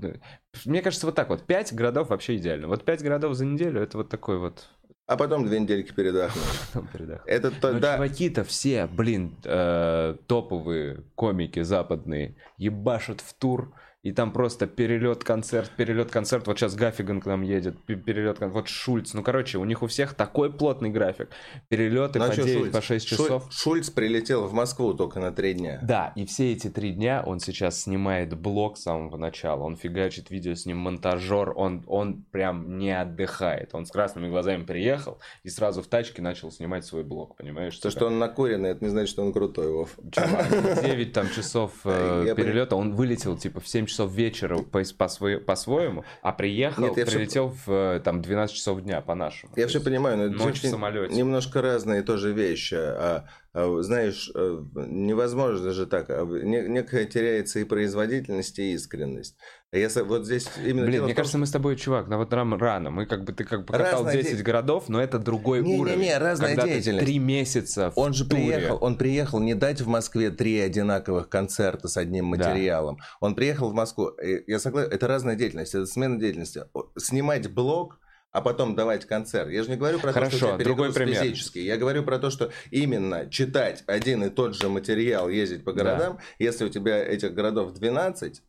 Мне кажется, вот так вот, пять городов вообще идеально. Вот пять городов за неделю, это вот такой вот... А потом две недельки передохнуть. [laughs] Это то, да. чуваки-то все, блин, э, топовые комики западные ебашат в тур и там просто перелет, концерт, перелет, концерт. Вот сейчас Гаффиган к нам едет, перелет, вот Шульц. Ну, короче, у них у всех такой плотный график. Перелеты ну, а по 9, Шульц? по 6 часов. Шульц, Шульц прилетел в Москву только на 3 дня. Да, и все эти 3 дня он сейчас снимает блог с самого начала. Он фигачит видео с ним монтажер, он, он прям не отдыхает. Он с красными глазами приехал и сразу в тачке начал снимать свой блог, понимаешь? То, что он накуренный, это не значит, что он крутой, Вов. Чувак, 9 там часов э, [laughs] перелета, он вылетел типа в 7 часов вечера по, по, по, своему а приехал, Нет, прилетел все... в э, там 12 часов дня по-нашему. Я все понимаю, но это Ночь в самолете. немножко разные тоже вещи. А, а, знаешь, э, невозможно же так. А, некая теряется и производительность, и искренность. А если вот здесь именно Блин, мне том, кажется, мы с тобой, чувак, на вот нам рано. Мы как бы ты как бы катал 10 де... городов, но это другой не, уровень. Не, не, разная когда деятельность. Три месяца. Он же туре. приехал, он приехал не дать в Москве три одинаковых концерта с одним материалом. Да. Он приехал в Москву. Я согласен, это разная деятельность, это смена деятельности. Снимать блог а потом давать концерт. Я же не говорю про Хорошо, то, что у тебя другой пример. физический. Я говорю про то, что именно читать один и тот же материал, ездить по городам, да. если у тебя этих городов 12,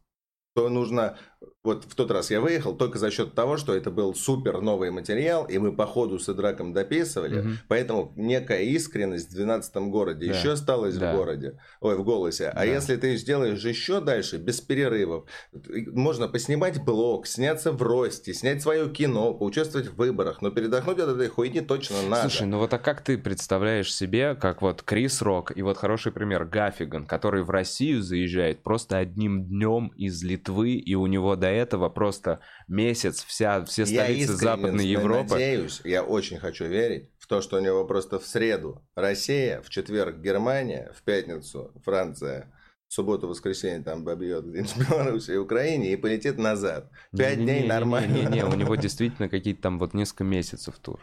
то нужно вот в тот раз я выехал только за счет того, что это был супер новый материал, и мы по ходу с Идраком дописывали, угу. поэтому некая искренность в 12 городе да. еще осталась да. в городе, ой, в голосе. А да. если ты сделаешь еще дальше, без перерывов, можно поснимать блог, сняться в росте, снять свое кино, поучаствовать в выборах, но передохнуть от этой хуйни точно надо. Слушай, ну вот а как ты представляешь себе, как вот Крис Рок и вот хороший пример Гаффиган, который в Россию заезжает просто одним днем из Литвы, и у него до этого просто месяц вся, все столицы я Западной Европы. надеюсь, я очень хочу верить в то, что у него просто в среду Россия, в четверг Германия, в пятницу Франция, в субботу-воскресенье там побьет где-нибудь [laughs] в Беларуси и Украине и полетит назад. Пять дней нормально. Не-не-не, у него действительно какие-то там вот несколько месяцев тур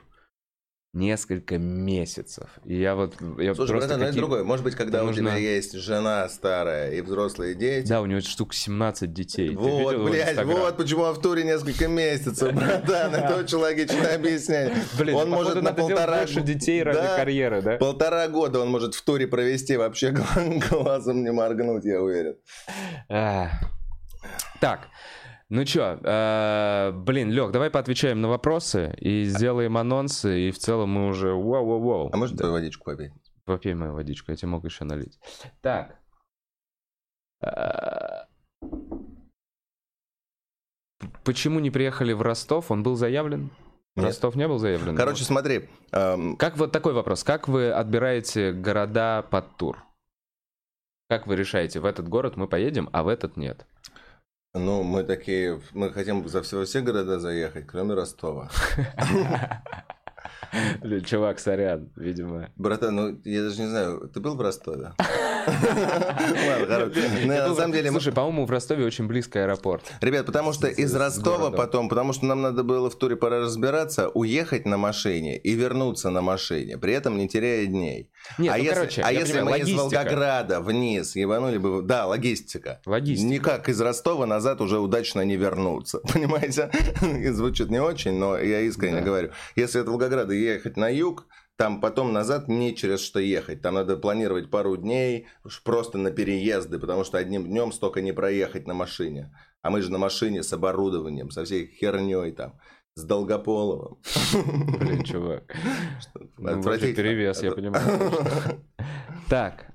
несколько месяцев. И я вот... Я Слушай, просто братан, какие... это другое. Может быть, когда нужно... у тебя есть жена старая и взрослые дети... Да, у него штук 17 детей. Вот, блядь, вот почему в туре несколько месяцев, братан. Это очень логично объяснять. Он может на полтора... больше детей ради карьеры, да? Полтора года он может в туре провести, вообще [laughs] глазом не моргнуть, я уверен. Так, ну чё, э, блин, Лег, давай поотвечаем на вопросы и сделаем анонсы, и в целом мы уже вау-вау-вау. А можно да. твою водичку попить? Попей мою водичку, я тебе могу еще налить. Так. Э, почему не приехали в Ростов? Он был заявлен? Нет. Ростов не был заявлен? Короче, смотри. Эм... Как вот такой вопрос. Как вы отбираете города под тур? Как вы решаете, в этот город мы поедем, а в этот нет? Ну, мы такие, мы хотим за все, все города заехать, кроме Ростова. Чувак, сорян, видимо. Братан, ну я даже не знаю, ты был в Ростове? На самом деле, Слушай, по-моему, в Ростове очень близко аэропорт. Ребят, потому что из Ростова потом, потому что нам надо было в туре пора разбираться, уехать на машине и вернуться на машине, при этом не теряя дней. Нет, а ну, если, короче, а если понимаю, мы из логистика. Волгограда вниз ебанули бы... Да, логистика. Логистика. Никак из Ростова назад уже удачно не вернуться. [laughs] Понимаете? [laughs] Звучит не очень, но я искренне Да. говорю. Если от Волгограда ехать на юг, там потом назад не через что ехать. Там надо планировать пару дней просто на переезды, потому что одним днем столько не проехать на машине. А мы же на машине с оборудованием, со всей херней там, с Долгополовым. Блин, чувак. Ну, Отвратительно. перевес, я понимаю. [laughs] Так.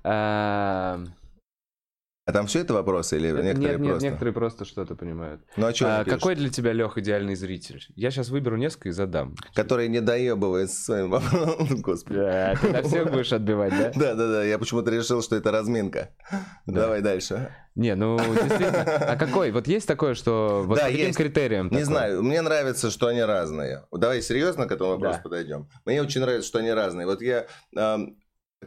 А, там все это вопросы или некоторые Нет, нет, просто? некоторые просто что-то понимают. Ну а что А, Какой для тебя, Лех, идеальный зритель? Я сейчас выберу несколько и задам. Который не доебывает своим вопросом. [laughs] Господи. Да, ты на всех будешь отбивать, да? Да, да, да. Я почему-то решил, что это разминка. Да. Давай дальше. Не, ну действительно. А какой? Вот есть такое, что вот Да, каким есть. критериям? Не такое? знаю, мне нравится, что они разные. Давай серьезно к этому вопросу Да. подойдем. Мне очень нравится, что они разные. Вот я эм,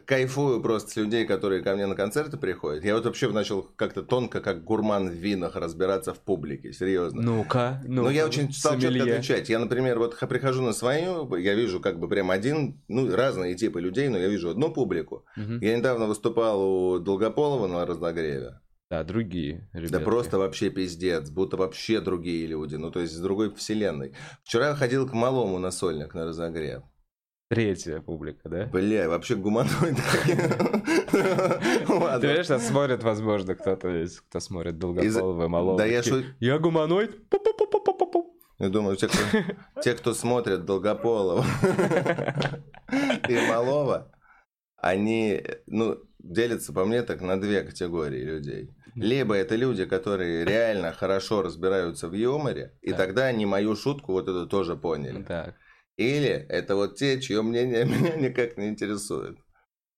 кайфую просто с людей, которые ко мне на концерты приходят. Я вот вообще начал как-то тонко, как гурман в винах, разбираться в публике. Серьезно. Ну-ка, ну Ну, я очень стал четко отличать. Я, например, вот прихожу на свою, я вижу как бы прям один, ну, разные типы людей, но я вижу одну публику. Мгм. Я недавно выступал у Долгополова на разогреве. Да, другие Да ребята. просто вообще пиздец, будто вообще другие люди, ну то есть из другой вселенной. Вчера ходил к малому на сольник на разогрев. Третья публика, да? Бля, вообще гуманоид. [laughs] Ты понимаешь, нас смотрит, возможно, кто-то есть, кто смотрит Долгополова, Малова. Да я Я гуманоид? Я думаю, те, кто, [laughs] те, кто смотрит Долгополова [laughs] и Малова, они, ну, делятся по мне так на две категории людей. Либо это люди, которые реально хорошо разбираются в юморе, и Так. тогда они мою шутку вот эту тоже поняли. Так. Или это вот те, чье мнение [laughs] меня никак не интересует.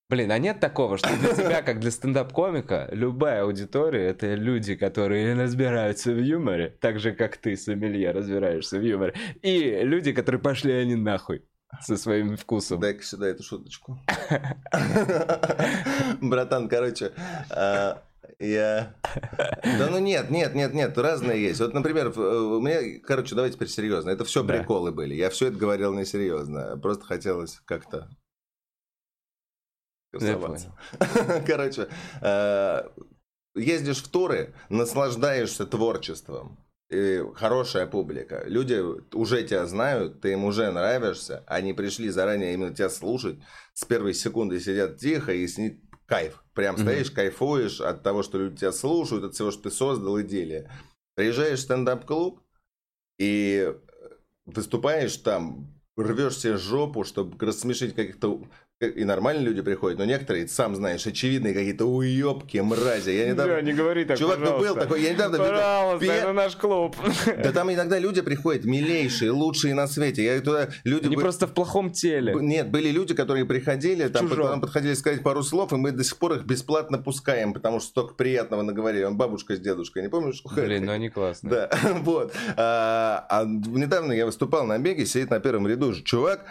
Блин, а нет такого, что для тебя, как для стендап-комика, любая аудитория — это люди, которые разбираются в юморе, так же, как ты, сомелье, разбираешься в юморе, и люди, которые пошли они нахуй со своим вкусом. Дай-ка сюда эту шуточку. [laughs] Братан, короче, а, я... [laughs] Да ну нет, нет, нет, нет, разные есть. Вот, например, э, у меня, короче, давайте теперь серьезно. Это все приколы были. Я все это говорил несерьезно. Просто хотелось как-то... Понял. [laughs] Короче, э, ездишь в туры, наслаждаешься творчеством. И хорошая публика. Люди уже тебя знают, ты им уже нравишься. Они пришли заранее именно тебя слушать. С первой секунды сидят тихо и с ней кайф. Прям стоишь, кайфуешь от того, что люди тебя слушают, от всего, что ты создал, идея. Приезжаешь в стендап-клуб и выступаешь там, рвешь себе жопу, чтобы рассмешить каких-то... И нормальные люди приходят, но некоторые, сам знаешь, очевидные какие-то уебки, мрази. Я недавно... Да, не говори так, Чувак, ну был такой, я недавно Пожалуйста, Пе- это наш клуб. Да там иногда люди приходят, милейшие, лучшие на свете. Я туда... Люди Они бы- просто в плохом теле. Нет, были люди, которые приходили, там потом подходили сказать пару слов, и мы до сих пор их бесплатно пускаем, потому что столько приятного наговорили. Он бабушка с дедушкой, не помнишь? Блин, ну они классные. Да, [laughs] вот. А, а недавно я выступал на беге, сидит на первом ряду же чувак,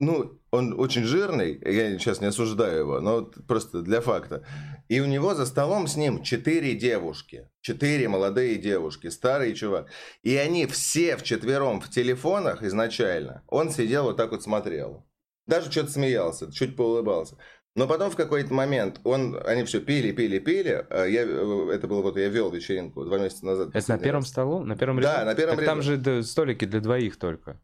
ну, он очень жирный, я сейчас не осуждаю его, но вот просто для факта. И у него за столом с ним четыре девушки, четыре молодые девушки, старый чувак. И они все вчетвером в телефонах изначально. Он сидел вот так вот смотрел. Даже что-то смеялся, чуть поулыбался. Но потом в какой-то момент он, они все пили, пили, пили. А Я, э, это было вот, я вел вечеринку два месяца назад. Это на первом столу? На первом Да, ряду? на первом Так там ряду. же да, столики для двоих только.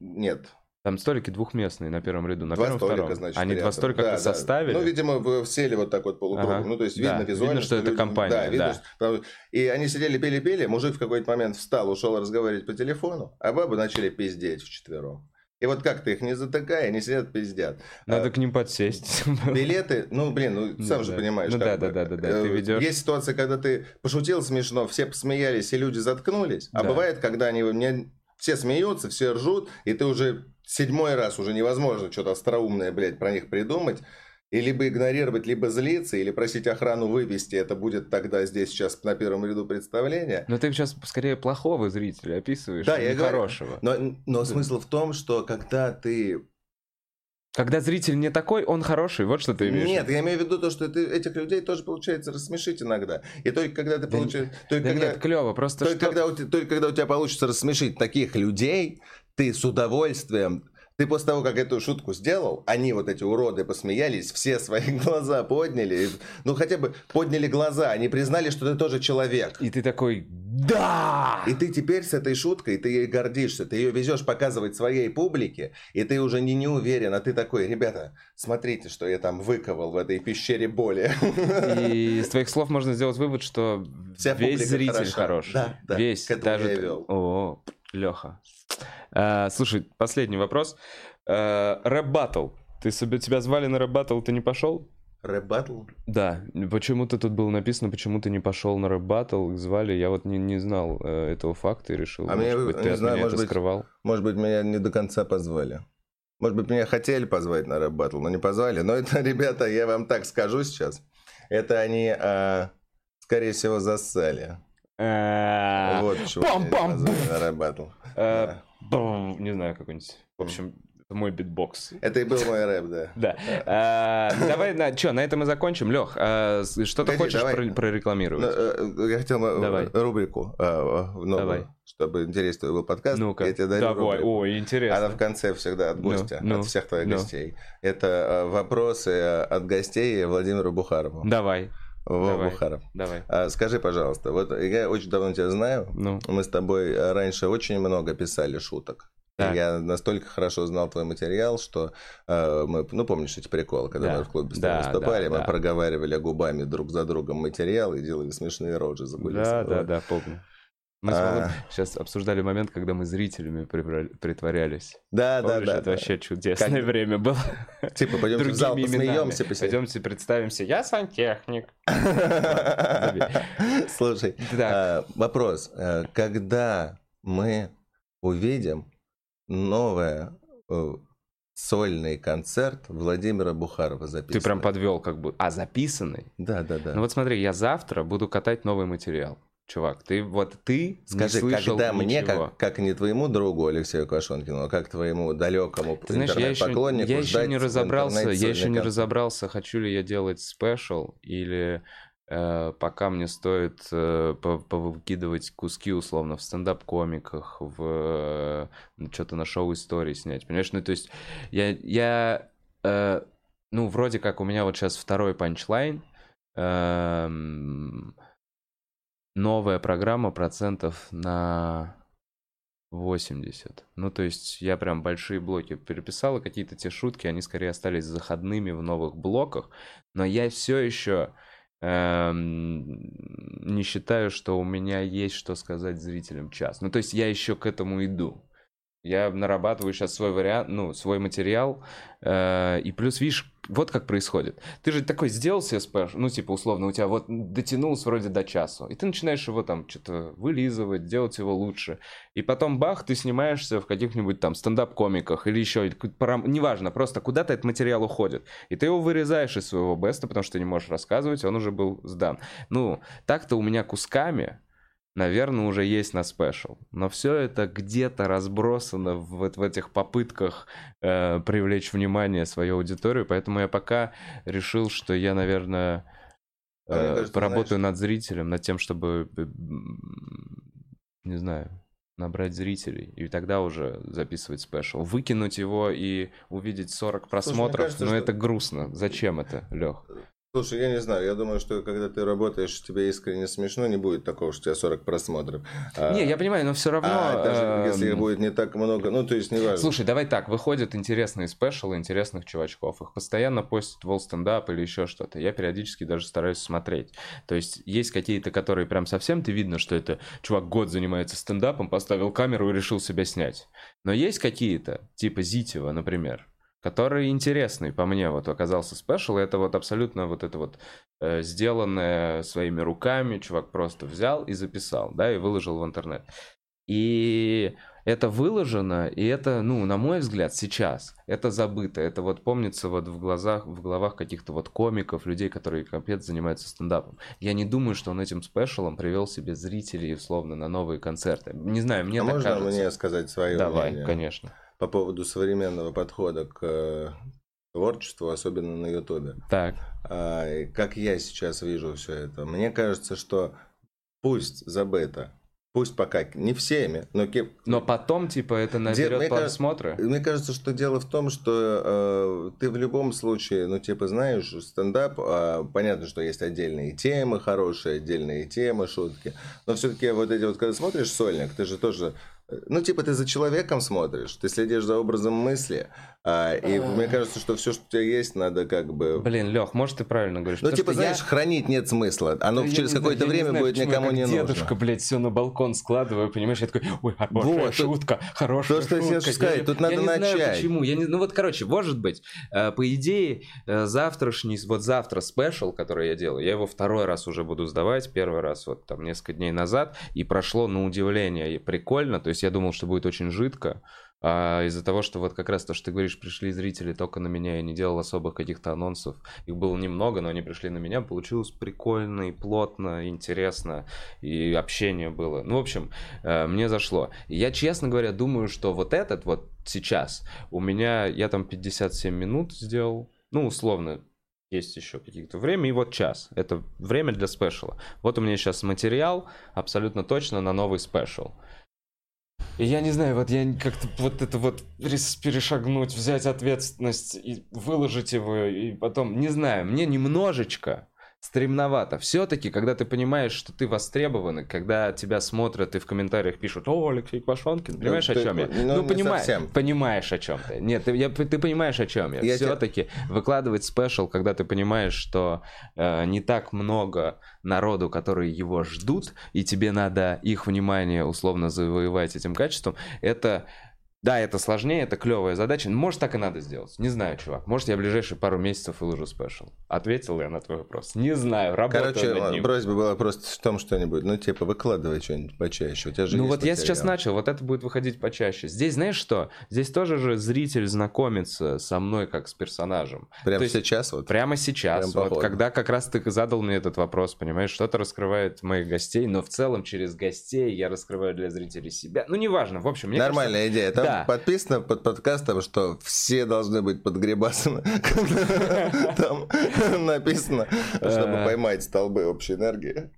Нет. Там столики двухместные на первом ряду, на два первом столика, втором. значит, Они два рядом. столика Да, да. составили. Ну, видимо, в- сели вот так вот полукругом. Ага. Ну, то есть Да, видно визуально, видно, что это люди- компания, Да, видно, да. что- потому- И они сидели, пели-пели, мужик в какой-то момент встал, ушел разговаривать по телефону, а бабы начали пиздеть вчетвером. И вот как ты их не затыкай, они сидят пиздят. Надо А, к ним подсесть. Билеты, ну, блин, ну, Ну сам же да. понимаешь. Ну да, бы. да, да, да, да, ты Э, ведёшь. Есть ситуация, когда ты пошутил смешно, все посмеялись, и люди заткнулись. А Да. бывает, когда они мне все смеются, все ржут, и ты уже седьмой раз уже невозможно что-то остроумное, блядь, про них придумать. И либо игнорировать, либо злиться, или просить охрану вывести. Это будет тогда здесь сейчас на первом ряду представления. Но ты сейчас скорее плохого зрителя описываешь, Да, а я не говорю. хорошего. Но, но смысл в том, что когда ты Когда зритель не такой, он хороший, вот что ты имеешь. Нет, я имею в виду то, что ты этих людей тоже получается рассмешить иногда. И только когда ты Да получаешь... Только Да когда, нет, клево, просто только, что... когда у, только когда у тебя получится рассмешить таких людей, ты с удовольствием... Ты после того, как эту шутку сделал, они вот эти уроды посмеялись, все свои [laughs] глаза подняли. Ну, хотя бы подняли глаза, они признали, что ты тоже человек. И ты такой, да! И ты теперь с этой шуткой, ты ей гордишься, ты ее везешь показывать своей публике, и ты уже не, не уверен, а ты такой, ребята, смотрите, что я там выковал в этой пещере боли. И [laughs] из твоих слов можно сделать вывод, что Вся весь зритель хороший. Да, да, Весь, даже... О, Леха. Слушай, последний вопрос. А, Рэп баттл. Ты себе тебя звали на рэп баттл, ты не пошел? Рэп баттл? Да, почему-то тут было написано, почему ты не пошел на рэп баттл, их звали, я вот не, не знал э, этого факта и решил, А может мне, быть, ты не от знаю, меня может это быть, скрывал. Может быть, меня не до конца позвали. Может быть, меня хотели позвать на рэп баттл, но не позвали. Но это, [laughs] ребята, я вам так скажу сейчас. Это они, скорее всего, зассали. А, Вот на рэп э, Не знаю, какой-нибудь. В общем, мой битбокс. Это и был мой рэп, да. Да. А, Давай, на, что, на этом и закончим. Лех, что ты хочешь Ну, прорекламировать? э, Я хотел э, рубрику э, э, новую, чтобы интересный был подкаст. Ну-ка, Я тебе дарю давай. рубрику. Ой, Она интересно. в конце всегда от Ну, гостя, ну, от всех твоих ну. гостей. Это э, вопросы э, от гостей Владимиру Бухарову. Давай, Во, давай. Бухаров. давай. А, скажи, пожалуйста, вот я очень давно тебя знаю. Ну, Мы с тобой э, раньше очень много писали шуток. Так. Я настолько хорошо знал твой материал, что э, мы, ну помнишь эти приколы, когда Да. мы в клубе с Да, выступали, да, мы да. проговаривали губами друг за другом материал и делали смешные рожи за да, кулисами. да, Вот. да, помню. Мы с А. Володей сейчас обсуждали момент, когда мы зрителями притворялись. Да, да, да. это вообще чудесное время было. Типа, пойдемте в зал, посмеемся. Пойдемте представимся. Я сантехник. [laughs] Слушай, а, вопрос. А, Когда мы увидим новое э, сольный концерт Владимира Бухарова ты записанный? прям подвел как бы. А, записанный? Да, да, да. Ну вот смотри, я завтра буду катать новый материал. Чувак, ты вот ты Скажи, не слышал когда мне, как, как не твоему другу Алексею Квашонкину, а как твоему далекому Ты знаешь, я еще, интернет-поклоннику я еще не разобрался, я еще не разобрался, хочу ли я делать спешл или э, пока мне стоит э, по- повыкидывать куски условно в стендап-комиках, в что-то на шоу истории снять, понимаешь? Ну то есть я я э, ну вроде как у меня вот сейчас второй панчлайн. эм, новая программа процентов на 80. Ну, то есть я прям большие блоки переписал, и какие-то те шутки, они скорее остались заходными в новых блоках, но я все еще не считаю, что у меня есть что сказать зрителям час. Ну, то есть я еще к этому иду. Я нарабатываю сейчас свой вариант, ну, свой материал. э, и плюс, видишь, вот как происходит. Ты же такой сделал себе спеш, ну, типа, условно, у тебя вот дотянулся вроде до часу. И ты начинаешь его там что-то вылизывать, делать его лучше. И потом, бах, ты снимаешься в каких-нибудь там стендап-комиках или еще, неважно, просто куда-то этот материал уходит. И ты его вырезаешь из своего беста, потому что ты не можешь рассказывать, он уже был сдан. Ну, так-то у меня кусками наверное, уже есть на special. Но все это где-то разбросано в, в этих попытках э, привлечь внимание свою аудиторию, поэтому я пока решил, что я, наверное, А э, кажется, поработаю знаешь- над зрителем, над тем, чтобы, э, не знаю, набрать зрителей, и тогда уже записывать special. Выкинуть его и увидеть 40 просмотров, кажется, ну что- это грустно. Зачем это, Лех? Слушай, я не знаю, я думаю, что когда ты работаешь, тебе искренне смешно, не будет такого, что у тебя 40 просмотров. А- Не, я понимаю, но все равно... а даже если их эм, будет не так много, ну, то есть, не важно. Слушай, давай так, выходят интересные спешалы интересных чувачков. Их постоянно постят в стендап или еще что-то. Я периодически даже стараюсь смотреть. То есть есть какие-то, которые прям совсем ты видно, что это чувак год занимается стендапом, поставил камеру и решил себя снять. Но есть какие-то, типа Зитева, например, который интересный по мне, вот оказался спешл, это вот абсолютно вот это вот э, сделанное своими руками, чувак просто взял и записал, да, и выложил в интернет. И это выложено, и это, ну, на мой взгляд, сейчас это забыто. Это вот помнится вот в глазах, в головах каких-то вот комиков, людей, которые капец занимаются стендапом. Я не думаю, что он этим спешалом привел себе зрителей, условно, на новые концерты. Не знаю, мне а так можно кажется. мне сказать свое Давай, мнение конечно. По поводу современного подхода к, э, творчеству, особенно на Ютубе. Так. А, как я сейчас вижу все это, мне кажется, что пусть забыто, пусть пока не всеми, но. Но потом, типа, это наберет мне кажется- просмотры. Мне кажется, что дело в том, что э, ты в любом случае, ну, типа, знаешь, стендап, а, понятно, что есть отдельные темы хорошие, отдельные темы, шутки, но все-таки вот эти вот, когда смотришь сольник, ты же тоже, э, ну, типа, ты за человеком смотришь, ты следишь за образом мысли, а, и мне кажется, что все, что у тебя есть, надо как бы... Блин, Лех, может, ты правильно говоришь. Ну, типа, что я- знаешь, хранить нет смысла. Оно Да я через знаю, какое-то я время знаю, будет я никому как не дедушка, нужно. блядь, все на балкон складываю, понимаешь, я такой, ой, хорошая Вот, то- шутка, хорошая то, что я шутка. тебе сказать, Я- тут надо я не знаю, начать. почему. Я не... Ну вот, короче, может быть, э, по идее, э, завтрашний, вот завтра спешл, который я делаю, я его второй раз уже буду сдавать, первый раз вот там несколько дней назад, и прошло на удивление и прикольно, то есть я думал, что будет очень жидко, а из-за того, что вот как раз то, что ты говоришь, пришли зрители только на меня, я не делал особых каких-то анонсов, их было немного, но они пришли на меня, получилось прикольно и плотно, интересно, и общение было. Ну, в общем, э, мне зашло. Я, честно говоря, думаю, что вот этот вот сейчас у меня, я там 57 минут сделал, ну, условно, есть еще какие-то время, и вот час. Это время для спешала. Вот у меня сейчас материал абсолютно точно на новый спешл. И я не знаю, вот я как-то вот это вот перешагнуть, взять ответственность и выложить его, и потом, не знаю, мне немножечко стремновато. Все-таки, когда ты понимаешь, что ты востребован, когда тебя смотрят и в комментариях пишут, о, Алексей Квашонкин, понимаешь, о ты- чем я? ну, не понимаешь, понимаешь, о чем ты. Нет, ты, я- ты понимаешь, о чем я. Я тебя- Все-таки выкладывать спешл, когда ты понимаешь, что э, не так много народу, которые его ждут, и тебе надо их внимание условно завоевать этим качеством, это да, это сложнее, это клевая задача. Может, так и надо сделать. Не знаю, чувак. Может, я в ближайшие пару месяцев выложу спешл. Ответил я на твой вопрос. Не знаю, работаю Короче, над ним. просьба была просто в том что-нибудь, ну, типа, выкладывай что-нибудь почаще. У тебя же Ну вот я сейчас материал. начал, вот это будет выходить почаще. Здесь, знаешь что? Здесь тоже же зритель знакомится со мной как с персонажем. Прямо То есть сейчас вот. Прямо сейчас, Прям вот походу. когда как раз ты задал мне этот вопрос, понимаешь, что-то раскрывает моих гостей, но в целом через гостей я раскрываю для зрителей себя. Ну, неважно, в общем, мне Нормальная идея. Там Да. Подписано под подкастом, что все должны быть под грибасом. [laughs] Там написано, чтобы Э. поймать столбы общей энергии.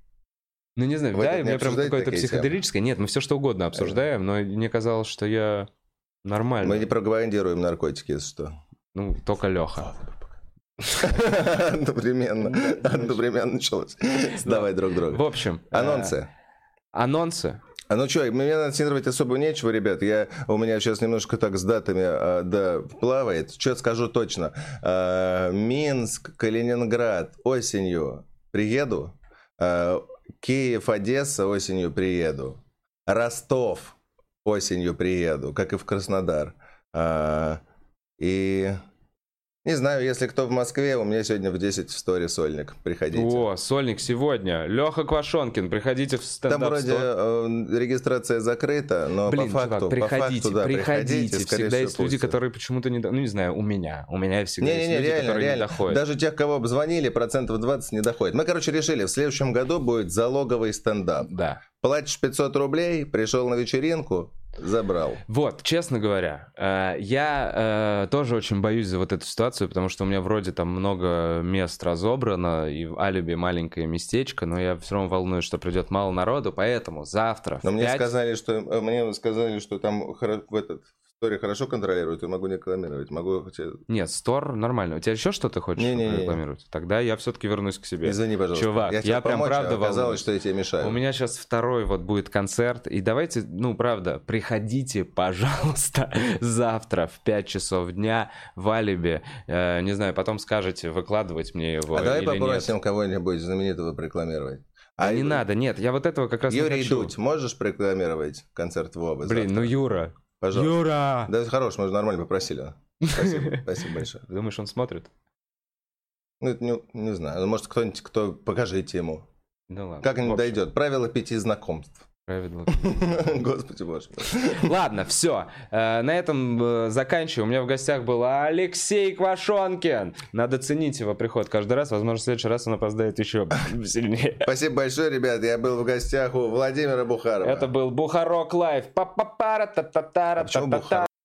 Ну, не знаю, Вы да, у меня прям какое-то психоделическое. Нет, мы все что угодно обсуждаем, но мне казалось, что я нормально. Мы не пропагандируем наркотики, если что. Ну, только Леха. [laughs] Одновременно. Одновременно началось. Сдавай друг В друга. общем. э, Анонсы. Анонсы. А ну что, мне анонсировать особо нечего, ребят. Я, у меня сейчас немножко так с датами а, да, плавает. Что скажу точно. А, Минск, Калининград осенью приеду. А, Киев, Одесса осенью приеду. Ростов осенью приеду, как и в Краснодар. А, И не знаю, если кто в Москве, у меня сегодня в 10 в сторе сольник. Приходите. О, сольник сегодня. Леха Квашонкин, приходите в Там стендап вроде э, регистрация закрыта, но Блин, по факту, чувак, приходите, по факту, да, приходите. скорее Всегда есть люди, которые почему-то не... Ну, не знаю, у меня. У меня всегда есть Не-не-не, люди, реально, которые реально. не доходят. Даже тех, кого обзвонили, процентов 20 не доходит. Мы, короче, решили, в следующем году будет залоговый стендап. Да. Платишь 500 рублей, пришел на вечеринку, забрал. Вот, честно говоря, э, я э, тоже очень боюсь за вот эту ситуацию, потому что у меня вроде там много мест разобрано, и в Алиби маленькое местечко, но я все равно волнуюсь, что придет мало народу, поэтому завтра Но мне пять- сказали, что э, мне сказали, что там в этот в сторе хорошо контролируют, и могу не рекламировать. Могу хотя- Нет, стор нормально. У тебя еще что-то хочешь Не-не-не. рекламировать? Тогда я все-таки вернусь к себе. Извини, пожалуйста. Чувак, я, хотел прям помочь, правда а оказалось, волнуюсь. что я тебе мешаю. У меня сейчас второй вот будет концерт. И давайте, ну, правда, приходите, пожалуйста, [laughs] завтра в 5 часов дня в Алибе. Э, не знаю, потом скажете, выкладывать мне его А давай попросим кого-нибудь знаменитого рекламировать. Да А не Ю- надо, нет, я вот этого как раз не Юрий хочу. Дудь, можешь рекламировать концерт Вовы? Блин, завтра? ну Юра. Пожалуйста. Юра! Да, хорош, мы же нормально попросили. Спасибо, [laughs] спасибо большое. Думаешь, он смотрит? Ну, это не, не знаю, может, кто-нибудь, кто, покажите ему. Ну ладно. Как В нибудь общем, дойдет. Правило пяти знакомств. Правильно. [laughs] Господи боже. Ладно, все. На этом э, заканчиваю. У меня в гостях был Алексей Квашонкин. Надо ценить его приход каждый раз. Возможно, в следующий раз он опоздает еще [laughs] сильнее. Спасибо большое, ребят. Я был в гостях у Владимира Бухарова. Это был Бухарок Лайв. А почему та-та-тара,